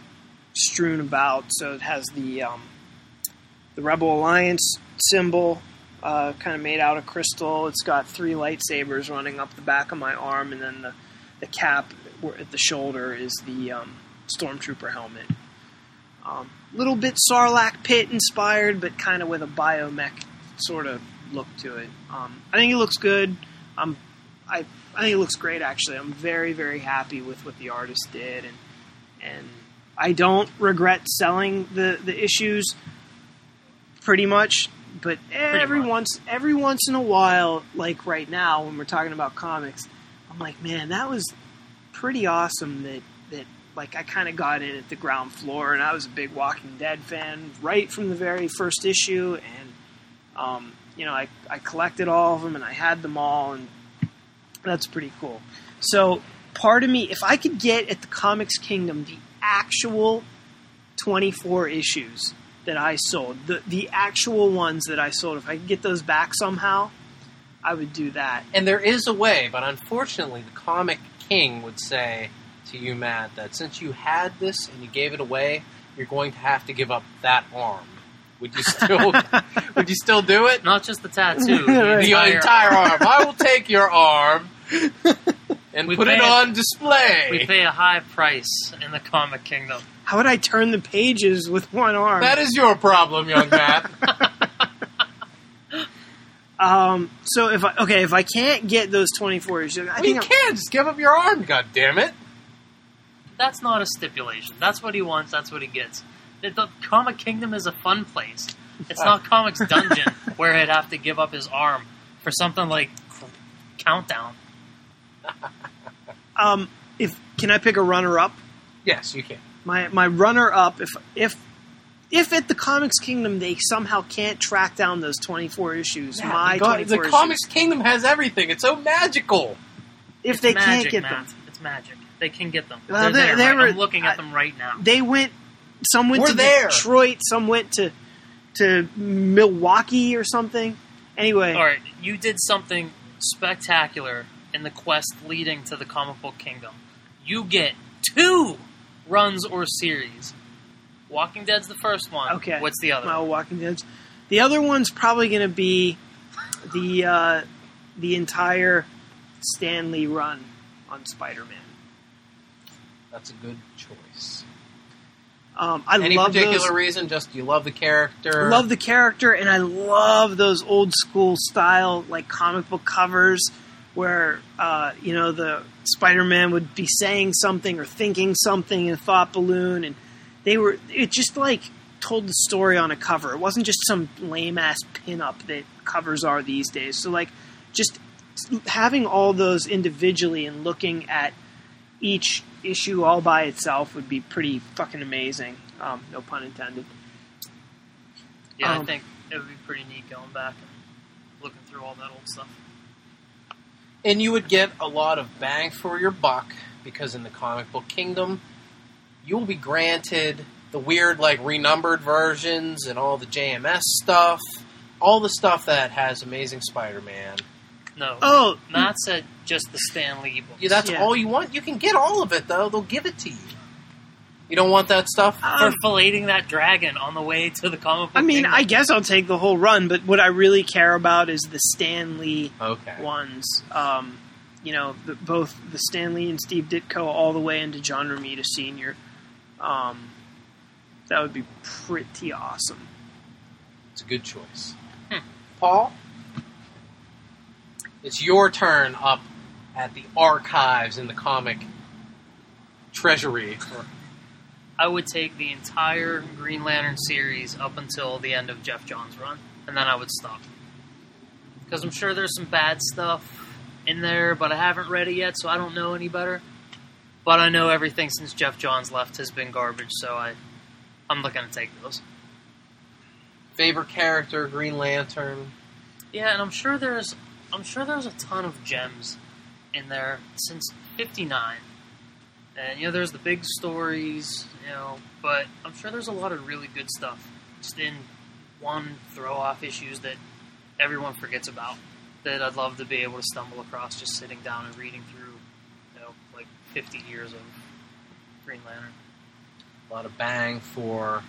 strewn about. So it has the um, the Rebel Alliance symbol, uh, kind of made out of crystal. It's got three lightsabers running up the back of my arm, and then the the cap at the shoulder is the um, stormtrooper helmet. Um, little bit Sarlacc pit inspired, but kind of with a biomech sort of look to it. Um, I think it looks good. I'm, I, I think it looks great. Actually, I'm very, very happy with what the artist did, and and I don't regret selling the the issues. Pretty much, but every once every once in a while, like right now when we're talking about comics, I'm like, man, that was pretty awesome. That that like I kind of got in at the ground floor, and I was a big Walking Dead fan right from the very first issue, and um, you know, I, I collected all of them and I had them all, and that's pretty cool. So, part of me, if I could get at the Comics Kingdom the actual 24 issues that I sold, the, the actual ones that I sold, if I could get those back somehow, I would do that. And there is a way, but unfortunately, the comic king would say to you, Matt, that since you had this and you gave it away, you're going to have to give up that arm. Would you still? would you still do it? Not just the tattoo. Right. The entire arm. I will take your arm and We put it pay- on display. We pay a high price in the comic kingdom. How would I turn the pages with one arm? that is your problem, young man. um, so if I okay, if I can't get those 24 issues, I Well, you I'm- can't just give up your arm. God damn it! That's not a stipulation. That's what he wants. That's what he gets. The, the comic kingdom is a fun place. It's not Comics Dungeon where he'd have to give up his arm for something like Countdown. um, if can I pick a runner up? Yes, you can. my my runner up if if if at the comics kingdom they somehow can't track down those 24 issues my the, go- 24 the issues, comics kingdom has everything. It's so magical. if It's they magic, can't get Matt. them It's magic. They can get them. Well, They're they- there. they right? I'm looking at I- them right now. they went some went We're to there. detroit some went to to milwaukee or something anyway All right, you did something spectacular in the quest leading to the comic book kingdom. You get two runs or series. Walking Dead's the first one. Okay. What's the other? my walking dead the other one's probably going to be the uh, the entire Stan Lee run on spider-man That's a good choice. um, i Any love particular those. reason? Just you love the character. Love the character, and I love those old school style like comic book covers where uh, you know the Spider-Man would be saying something or thinking something in a Thought Balloon, and they were it just like told the story on a cover. It wasn't just some lame ass pinup that covers are these days. So like just having all those individually and looking at each issue all by itself would be pretty fucking amazing. Um, no pun intended. yeah, I um, think it would be pretty neat going back and looking through all that old stuff. And you would get a lot of bang for your buck because in the comic book kingdom, you'll be granted the weird, like renumbered versions and all the JMS stuff, all the stuff that has Amazing Spider-Man. No, Oh, Matt said just the Stan Lee books. Yeah, that's Yeah. all you want. You can get all of it though; they'll give it to you. You don't want that stuff. for um, filleting that dragon on the way to the comic book. I mean, kingdom. I guess I'll take the whole run, but what I really care about is the Stan Lee okay. ones. Um, you know, the, both the Stan Lee and Steve Ditko all the way into John Romita Sr. Um, that would be pretty awesome. It's a good choice. Hmm. Paul, it's your turn up at the archives in the comic treasury. I would take the entire Green Lantern series up until the end of Geoff Johns' run, and then I would stop. Because I'm sure there's some bad stuff in there, but I haven't read it yet, so I don't know any better. But I know everything since Geoff Johns left has been garbage, so I, I'm looking to take those. Favorite character, Green Lantern. Yeah, and I'm sure there's, I'm sure there's a ton of gems in there since '59. And you know, there's the big stories, you know, but I'm sure there's a lot of really good stuff just in one throw off issues that everyone forgets about. That I'd love to be able to stumble across just sitting down and reading through, you know, like 50 years of Green Lantern. A lot of bang for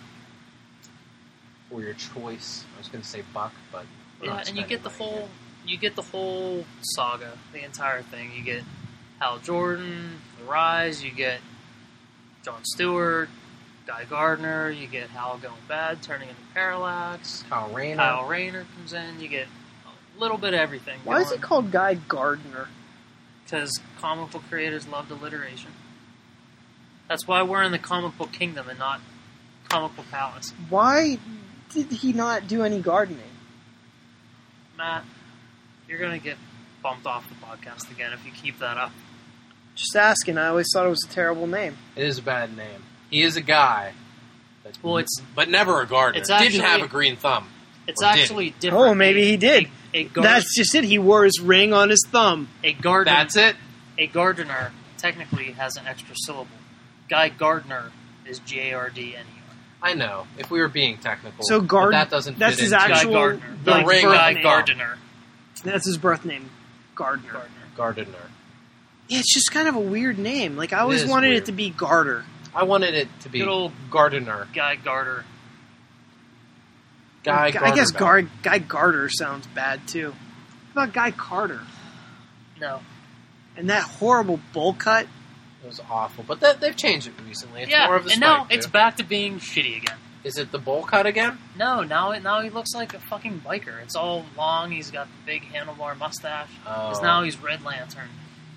for your choice. I was going to say Buck, but Yeah, and you get the whole, you get the whole saga, the entire thing. You get Hal Jordan, Rise. You get John Stewart, Guy Gardner. You get Hal going bad, turning into Parallax. Kyle Rayner. Kyle Rayner comes in. You get a little bit of everything. Why is he called Guy Gardner? Because comic book creators loved alliteration. That's why we're in the comic book kingdom and not comic book palace. Why did he not do any gardening? Matt, you're gonna get bumped off the podcast again if you keep that up. Just asking. I always thought it was a terrible name. It is a bad name. He is a guy. That's, Well, it's- but never a gardener. it's Didn't have a green thumb. It's Or did. actually oh, different. Oh, maybe he did. A, a, gar- That's just it. He wore his ring on his thumb. a gardener. That's it. a gardener technically has an extra syllable. Guy Gardner is G A R D N E R. I know. If we were being technical, So but Gard- that doesn't. that's fit his into actual- Guy Gardner. the Like ring Guy of thumb. Gardner. That's his birth name, Gardner. Gardner. gardener. Yeah, it's just kind of a weird name. Like I always is wanted weird. it to be Garter. I wanted it to be Good old- gardener. Guy Garter. Guy. I guess Garderbell. Guard Guy Garter sounds bad too. How about Guy Carter? No. And that horrible bowl cut. It was awful, but that, they've changed it recently. It's yeah, more of a and now spike, it's back to being shitty again. Is it the bowl cut again? No, now it, now he looks like a fucking biker. It's all long. He's got the big handlebar mustache. Oh. Because now he's Red Lantern,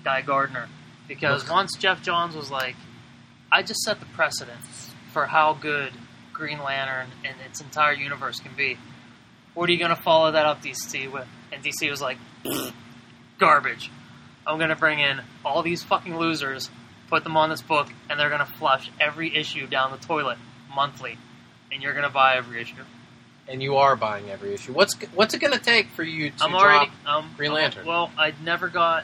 Guy Gardner. Because once Geoff Johns was like, I just set the precedent for how good Green Lantern and its entire universe can be. What are you going to follow that up, DC, with? And DC was like, garbage. I'm going to bring in all these fucking losers, put them on this book, and they're going to flush every issue down the toilet monthly. And you're going to buy every issue. and you are buying every issue. What's what's it going to take for you to I'm drop? um, Green Lantern. well, I never got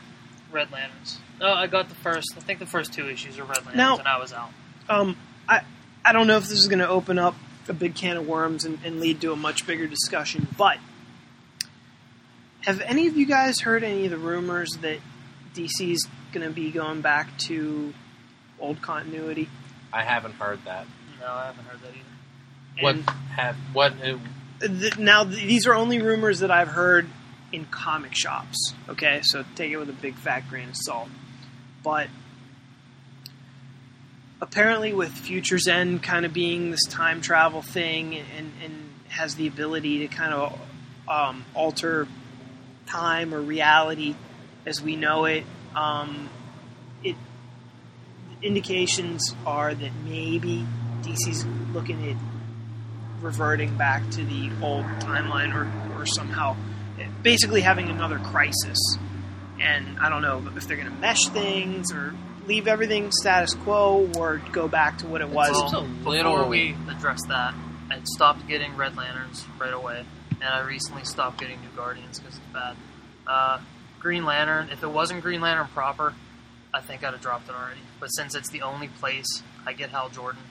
Red Lanterns. No, I got the first. I think the first two issues are Red Lanterns, Now- and I was out. Um, I I don't know if this is going to open up a big can of worms and, and lead to a much bigger discussion, but have any of you guys heard any of the rumors that DC's going to be going back to old continuity? I haven't heard that. No, I haven't heard that either. What And have what? Uh, th- now th- these are only rumors that I've heard in comic shops. Okay, so take it with a big fat grain of salt. But apparently, with Futures End kind of being this time travel thing, and, and has the ability to kind of um, alter time or reality as we know it, um, it indications are that maybe DC's looking at reverting back to the old timeline or, or somehow basically having another crisis. And I don't know if they're going to mesh things or leave everything status quo or go back to what it was. a before we address that, I stopped getting Red Lanterns right away, and I recently stopped getting New Guardians because it's bad. Uh, Green Lantern, if it wasn't Green Lantern proper, I think I'd have dropped it already. But since it's the only place I get Hal Jordan,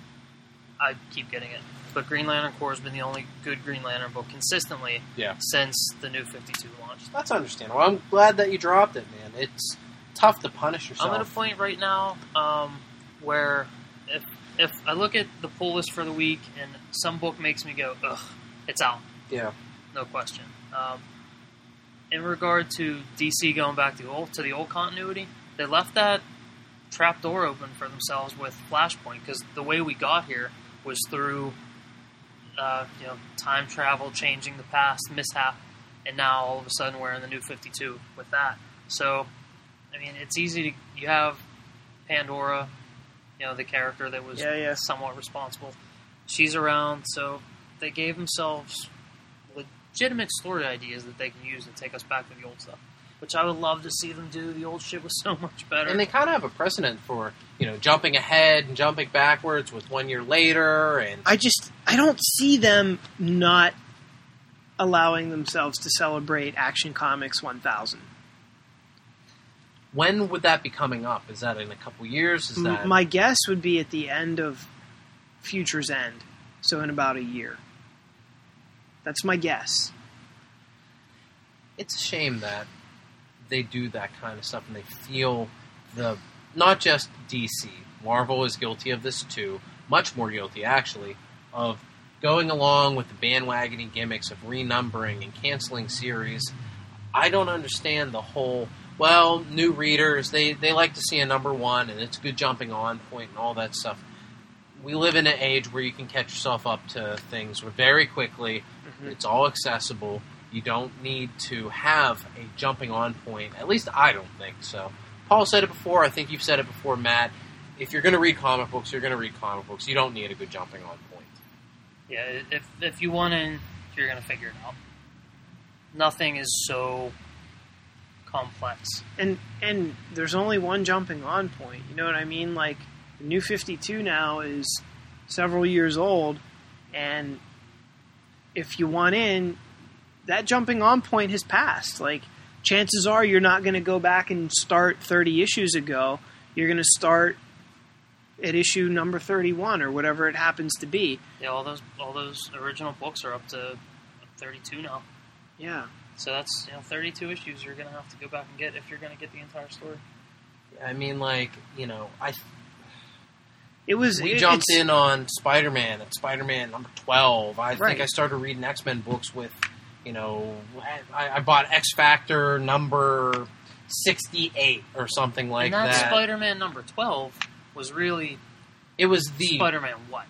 I keep getting it. But Green Lantern Corps has been the only good Green Lantern book consistently yeah, since the new 52 launched. that's understandable. I'm glad that you dropped it, man. It's tough to punish yourself. I'm at a point right now um, where if if I look at the pull list for the week and some book makes me go, ugh, it's out, Yeah, no question. Um, in regard to DC going back to the old to the old continuity, they left that trap door open for themselves with Flashpoint because the way we got here was through uh, you know time travel, changing the past, mishap, and now all of a sudden we're in the new Fifty Two with that. So, I mean, it's easy to you have Pandora, you know, the character that was Yeah, yeah. somewhat responsible. She's around, so they gave themselves legitimate story ideas that they can use to take us back to the old stuff. Which I would love to see them do. The old shit was so much better. And they kind of have a precedent for you know jumping ahead and jumping backwards with one year later, and I just I don't see them not allowing themselves to celebrate Action Comics 1000. when would that be coming up? Is that in a couple years? Is that My guess would be at the end of Futures End, so in about a year. That's my guess. it's a shame that they do that kind of stuff and they feel the not just DC. Marvel is guilty of this too, much more guilty actually, of going along with the bandwagoning gimmicks of renumbering and canceling series. I don't understand the whole well, new readers, they, they like to see a number one and it's a good jumping on point and all that stuff. We live in an age where you can catch yourself up to things very quickly. Mm-hmm. It's all accessible. You don't need to have a jumping on point. At least I don't think so. Paul said it before. I think you've said it before, Matt. If you're going to read comic books, you're going to read comic books. You don't need a good jumping on point. Yeah, if if you want in, you're gonna figure it out. Nothing is so complex. And and there's only one jumping on point. You know what I mean? Like the new 52 now is several years old and if you want in that jumping on point has passed. Like chances are you're not going to go back and start 30 issues ago. You're going to start at issue number 31 or whatever it happens to be. Yeah, all those all those original books are up to 32 now. Yeah. So that's you know 32 issues you're gonna have to go back and get if you're gonna get the entire story. I mean, like you know, I It was we it- jumped in on Spider-Man at Spider-Man number twelve. I Right. think I started reading X-Men books with, you know, I, I bought X Factor number sixty-eight or something like and that, that. Spider-Man number 12 was really it was the Spider-Man what?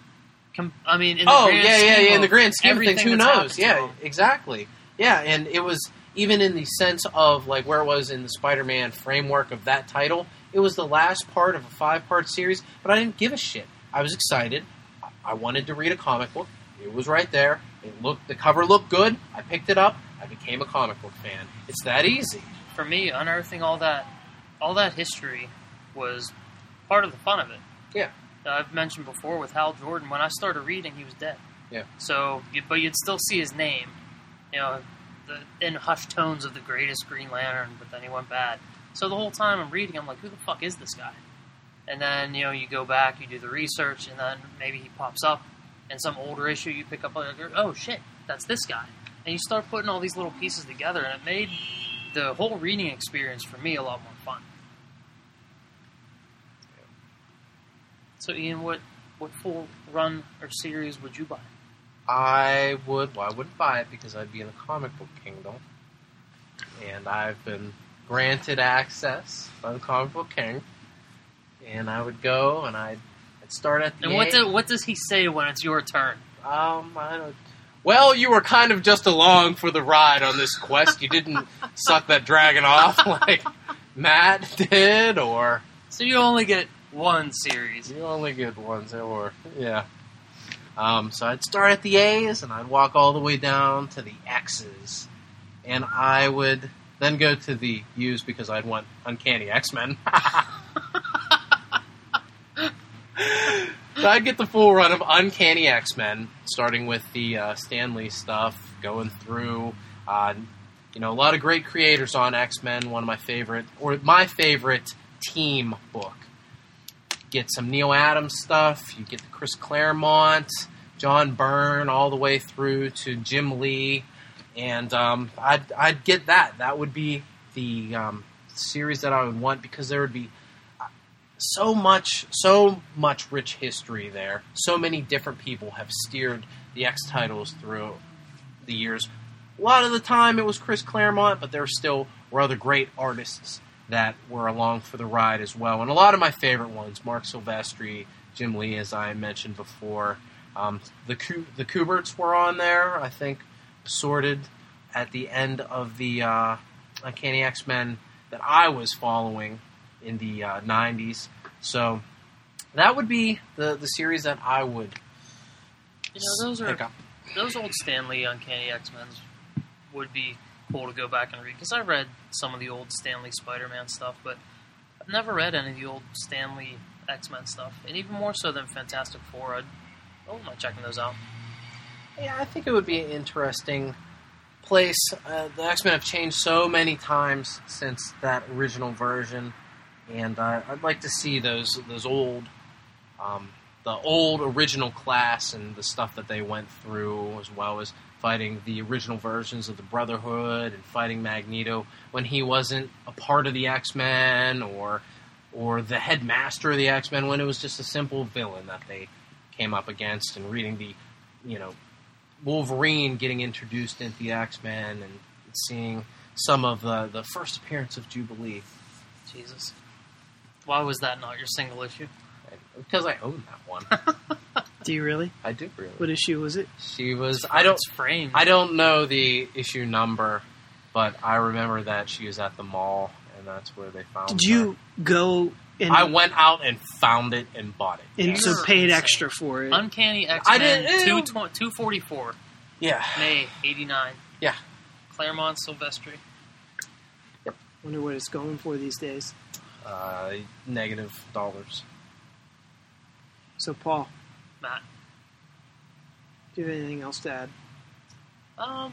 Com- I mean, in the oh yeah, yeah, yeah. In the grand scheme of things, everything who knows? Yeah, exactly. Yeah, and it was even in the sense of like where it was in the Spider-Man framework of that title. It was the last part of a five-part series, but I didn't give a shit. I was excited. I wanted to read a comic book. It was right there. It looked the cover looked good. I picked it up. I became a comic book fan. It's that easy. For me, unearthing all that all that history was part of the fun of it. Yeah. I've mentioned before with Hal Jordan. When I started reading, he was dead. Yeah. So, but you'd still see his name, you know, the, in hushed tones of the greatest Green Lantern. But then he went bad. So the whole time I'm reading, I'm like, who the fuck is this guy? And then you know you go back, you do the research, and then maybe he pops up in some older issue. You pick up like, oh shit, that's this guy, and you start putting all these little pieces together, and it made the whole reading experience for me a lot more fun. So Ian, what what full run or series would you buy? I would. Well, I wouldn't buy it because I'd be in the comic book kingdom, and I've been granted access by the comic book king, and I would go and I'd start at the And what A- do, what does he say when it's your turn? um I don't. Well, you were kind of just along for the ride on this quest. You didn't suck that dragon off like Matt did, or So you only get one series. You only get ones, or yeah. Um, so I'd start at the A's and I'd walk all the way down to the X's, and I would then go to the U's because I'd want Uncanny X Men. so I'd get the full run of Uncanny X Men, starting with the uh, Stan Lee stuff, going through. Uh, you know, a lot of great creators on X Men. One of my favorite, or my favorite team book get some Neal Adams stuff. You get the Chris Claremont, John Byrne, all the way through to Jim Lee, and um, I'd I'd get that. That would be the um, series that I would want because there would be so much so much rich history there. So many different people have steered the X titles through the years. a lot of the time it was Chris Claremont, but there still were other great artists that were along for the ride as well. And a lot of my favorite ones, Marc Silvestri, Jim Lee, as I mentioned before. Um, the the Kuberts were on there, I think, sorted at the end of the uh, Uncanny X Men that I was following in the uh, 90s. So that would be the, the series that I would You know, those are those old Stan Lee Uncanny X Men's would be cool to go back and read because I read some of the old Stan Lee Spider Man stuff, but I've never read any of the old Stan Lee X Men stuff, and even more so than Fantastic Four. I'd, I wouldn't mind checking those out. Yeah, I think it would be an interesting place. Uh, the X Men have changed so many times since that original version, and uh, I'd like to see those those old, um, the old original class and the stuff that they went through, as well as fighting the original versions of the Brotherhood and fighting Magneto when he wasn't a part of the X Men or or the headmaster of the X Men when it was just a simple villain that they came up against and reading the you know Wolverine getting introduced into the X Men and seeing some of the the first appearance of Jubilee. Jesus, why was that not your single issue? because I own that one. Do you really? I do really. What issue was it? She was. I don't. frame. I don't know the issue number, but I remember that she was at the mall, and that's where they found. Did her. you go and, I went out and found it and bought it. and yes. so paid insane. extra for it? Uncanny X I Men didn't- 244, yeah. May 89. Yeah. Claremont Silvestri. Yep. Wonder what it's going for these days. Uh, negative dollars. So, Paul, Matt. do you have anything else to add? Um,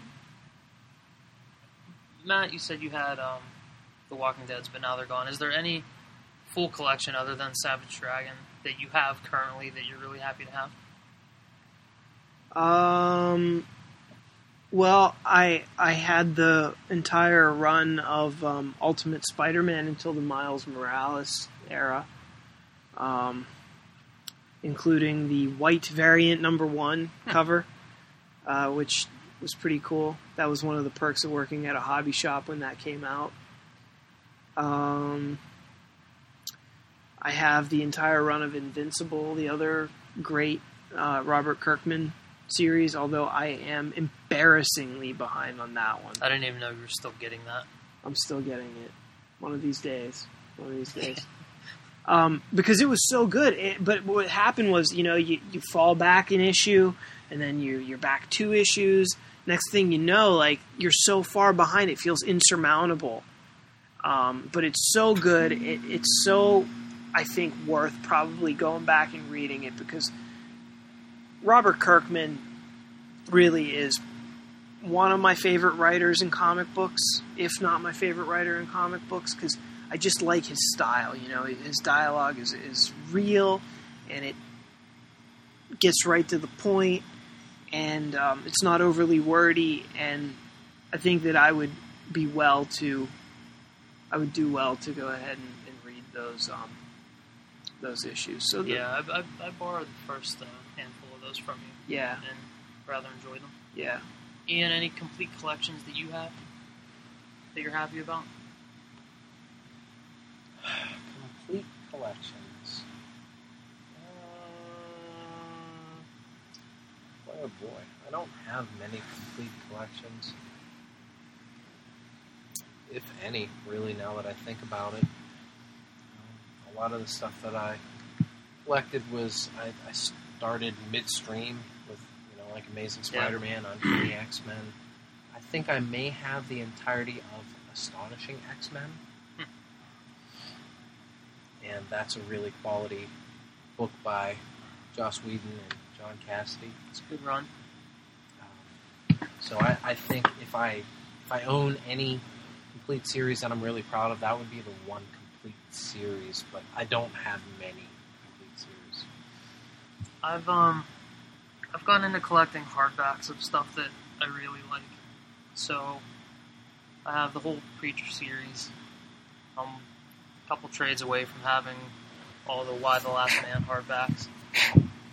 Matt, you said you had um, The Walking Dead's, but now they're gone. Is there any full collection other than Savage Dragon that you have currently that you're really happy to have? Um, well, I I had the entire run of um, Ultimate Spider-Man until the Miles Morales era, um, including the white variant number one cover, uh, which was pretty cool. That was one of the perks of working at a hobby shop when that came out. Um, I have the entire run of Invincible, the other great uh, Robert Kirkman series, although I am embarrassingly behind on that one. I didn't even know you were still getting that. I'm still getting it one of these days. One of these days. um, because it was so good. It, but what happened was, you know, you, you fall back an issue, and then you you're back two issues. Next thing you know, like you're so far behind, it feels insurmountable. Um, but it's so good. It, it's so, I think, worth probably going back and reading it because Robert Kirkman really is one of my favorite writers in comic books, if not my favorite writer in comic books, because I just like his style. You know, his dialogue is is real, and it gets right to the point, and um, it's not overly wordy. And I think that I would be well to, I would do well to go ahead and, and read those um, those issues. So the- Yeah, I, I, I borrowed the first uh, those from you yeah, and rather enjoy them. yeah. And any complete collections that you have that you're happy about? Complete collections. Uh, boy, oh boy, I don't have many complete collections. If any, really, now that I think about it. Um, a lot of the stuff that I collected was I, I started midstream with, you know, like Amazing Spider-Man, on Uncanny X-Men. I think I may have the entirety of Astonishing X-Men and that's a really quality book by Joss Whedon and John Cassaday. It's a good run. Um, so I, I think if I if I own any complete series that I'm really proud of, that would be the one complete series. But I don't have many. I've um I've gone into collecting hardbacks of stuff that I really like. So I have the whole Preacher series. I'm a couple trades away from having all the Y the Last Man hardbacks.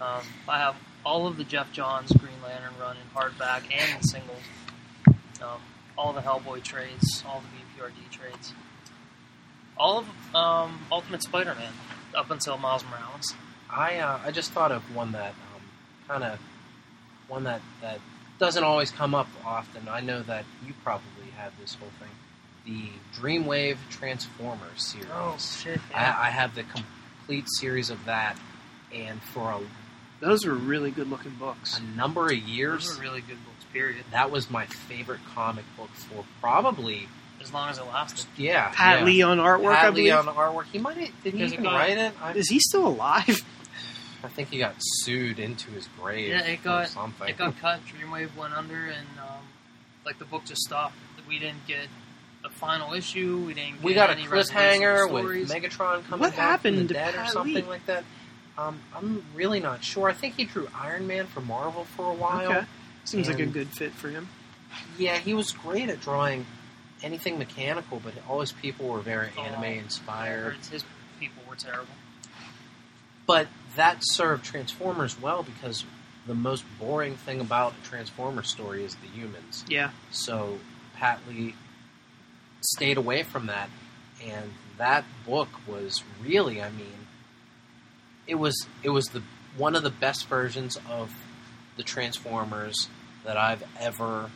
Um, I have all of the Geoff Johns Green Lantern run in hardback and in singles. Um, all the Hellboy trades, all the BPRD trades, all of um, Ultimate Spider-Man up until Miles Morales. I uh, I just thought of one that um, kind of one that that doesn't always come up often. I know that you probably have this whole thing, the Dreamwave Transformers series. Oh shit! I, I have the complete series of that, and for a, Those were really good looking books. a number of Those years, were really good books. Period. that was my favorite comic book for probably As long as it lasted. yeah. Pat yeah. Lee on artwork, Pat I Lee on artwork. He might have, did he even write it? I, Is he still alive? I think he got sued into his grave. Yeah, it or got- something. It got cut. Dreamwave went under, and um, like the book just stopped. We didn't get a final issue. We didn't. Get we got a any resolution cliffhanger of with. Megatron coming What back happened from the to dead or something Lee? like that. Um, I'm really not sure. I think he drew Iron Man for Marvel for a while. Okay. Seems like a good fit for him. Yeah, he was great at drawing anything mechanical, but all his people were very Oh, anime inspired. His people were terrible. But that served Transformers well because the most boring thing about a Transformers story is the humans. Yeah. So Pat Lee stayed away from that, and that book was really, I mean, it was it was the one of the best versions of the Transformers that I've ever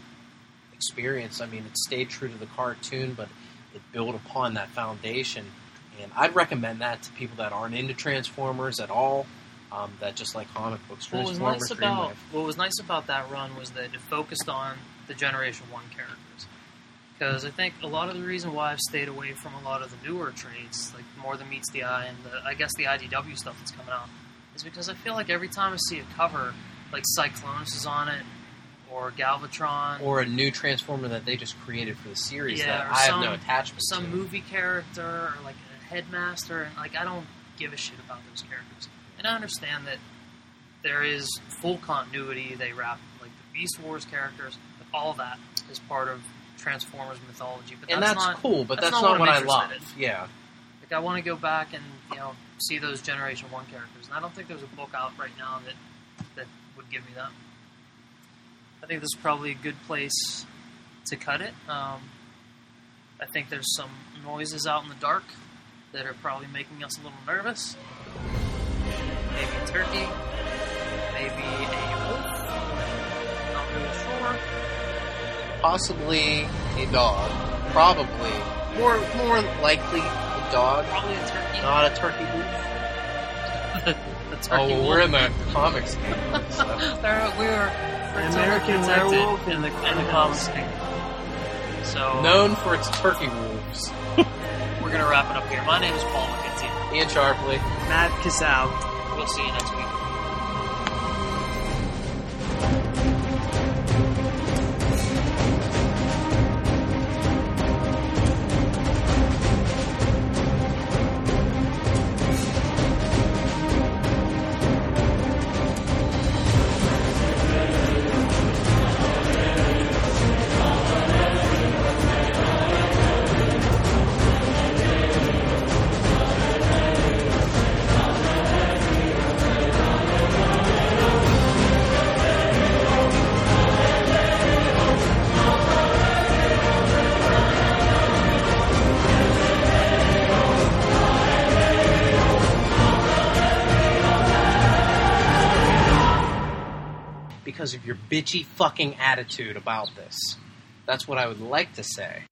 experienced. I mean, it stayed true to the cartoon, but it built upon that foundation. And I'd recommend that to people that aren't into Transformers at all, um, that just like comic books. What was nice about what was nice about that run was that it focused on the Generation One characters. Because I think a lot of the reason why I've stayed away from a lot of the newer trades, like more than meets the eye, and the, I guess the IDW stuff that's coming out, is because I feel like every time I see a cover, like Cyclonus is on it, or Galvatron, or a new Transformer that they just created for the series Yeah, that I have no attachment some to. Some movie character or like headmaster and like I don't give a shit about those characters. And I understand that there is full continuity. They wrap like the Beast Wars characters, all that is part of Transformers mythology. But and that's, that's, not cool, but that's that's, not not, what what, I'm love. interested Yeah, like I want to go back and you know see those Generation One characters. And I don't think there's a book out right now that that would give me that. I think this is probably a good place to cut it. Um, I think there's some noises out in the dark that are probably making us a little nervous. Maybe a turkey, maybe a wolf. Not really sure. possibly a dog, probably more more likely a dog, Probably a turkey. not a turkey wolf. the turkey Oh, well, wolf. we're in the comics game. So. We were American protected werewolf in the in the comics. So Known for its turkey wolves. we're gonna wrap it up here. My name is Paul McKenzie. Ian Sharpley. Matt Casal. We'll see you next week. Bitchy fucking attitude about this. That's what I would like to say.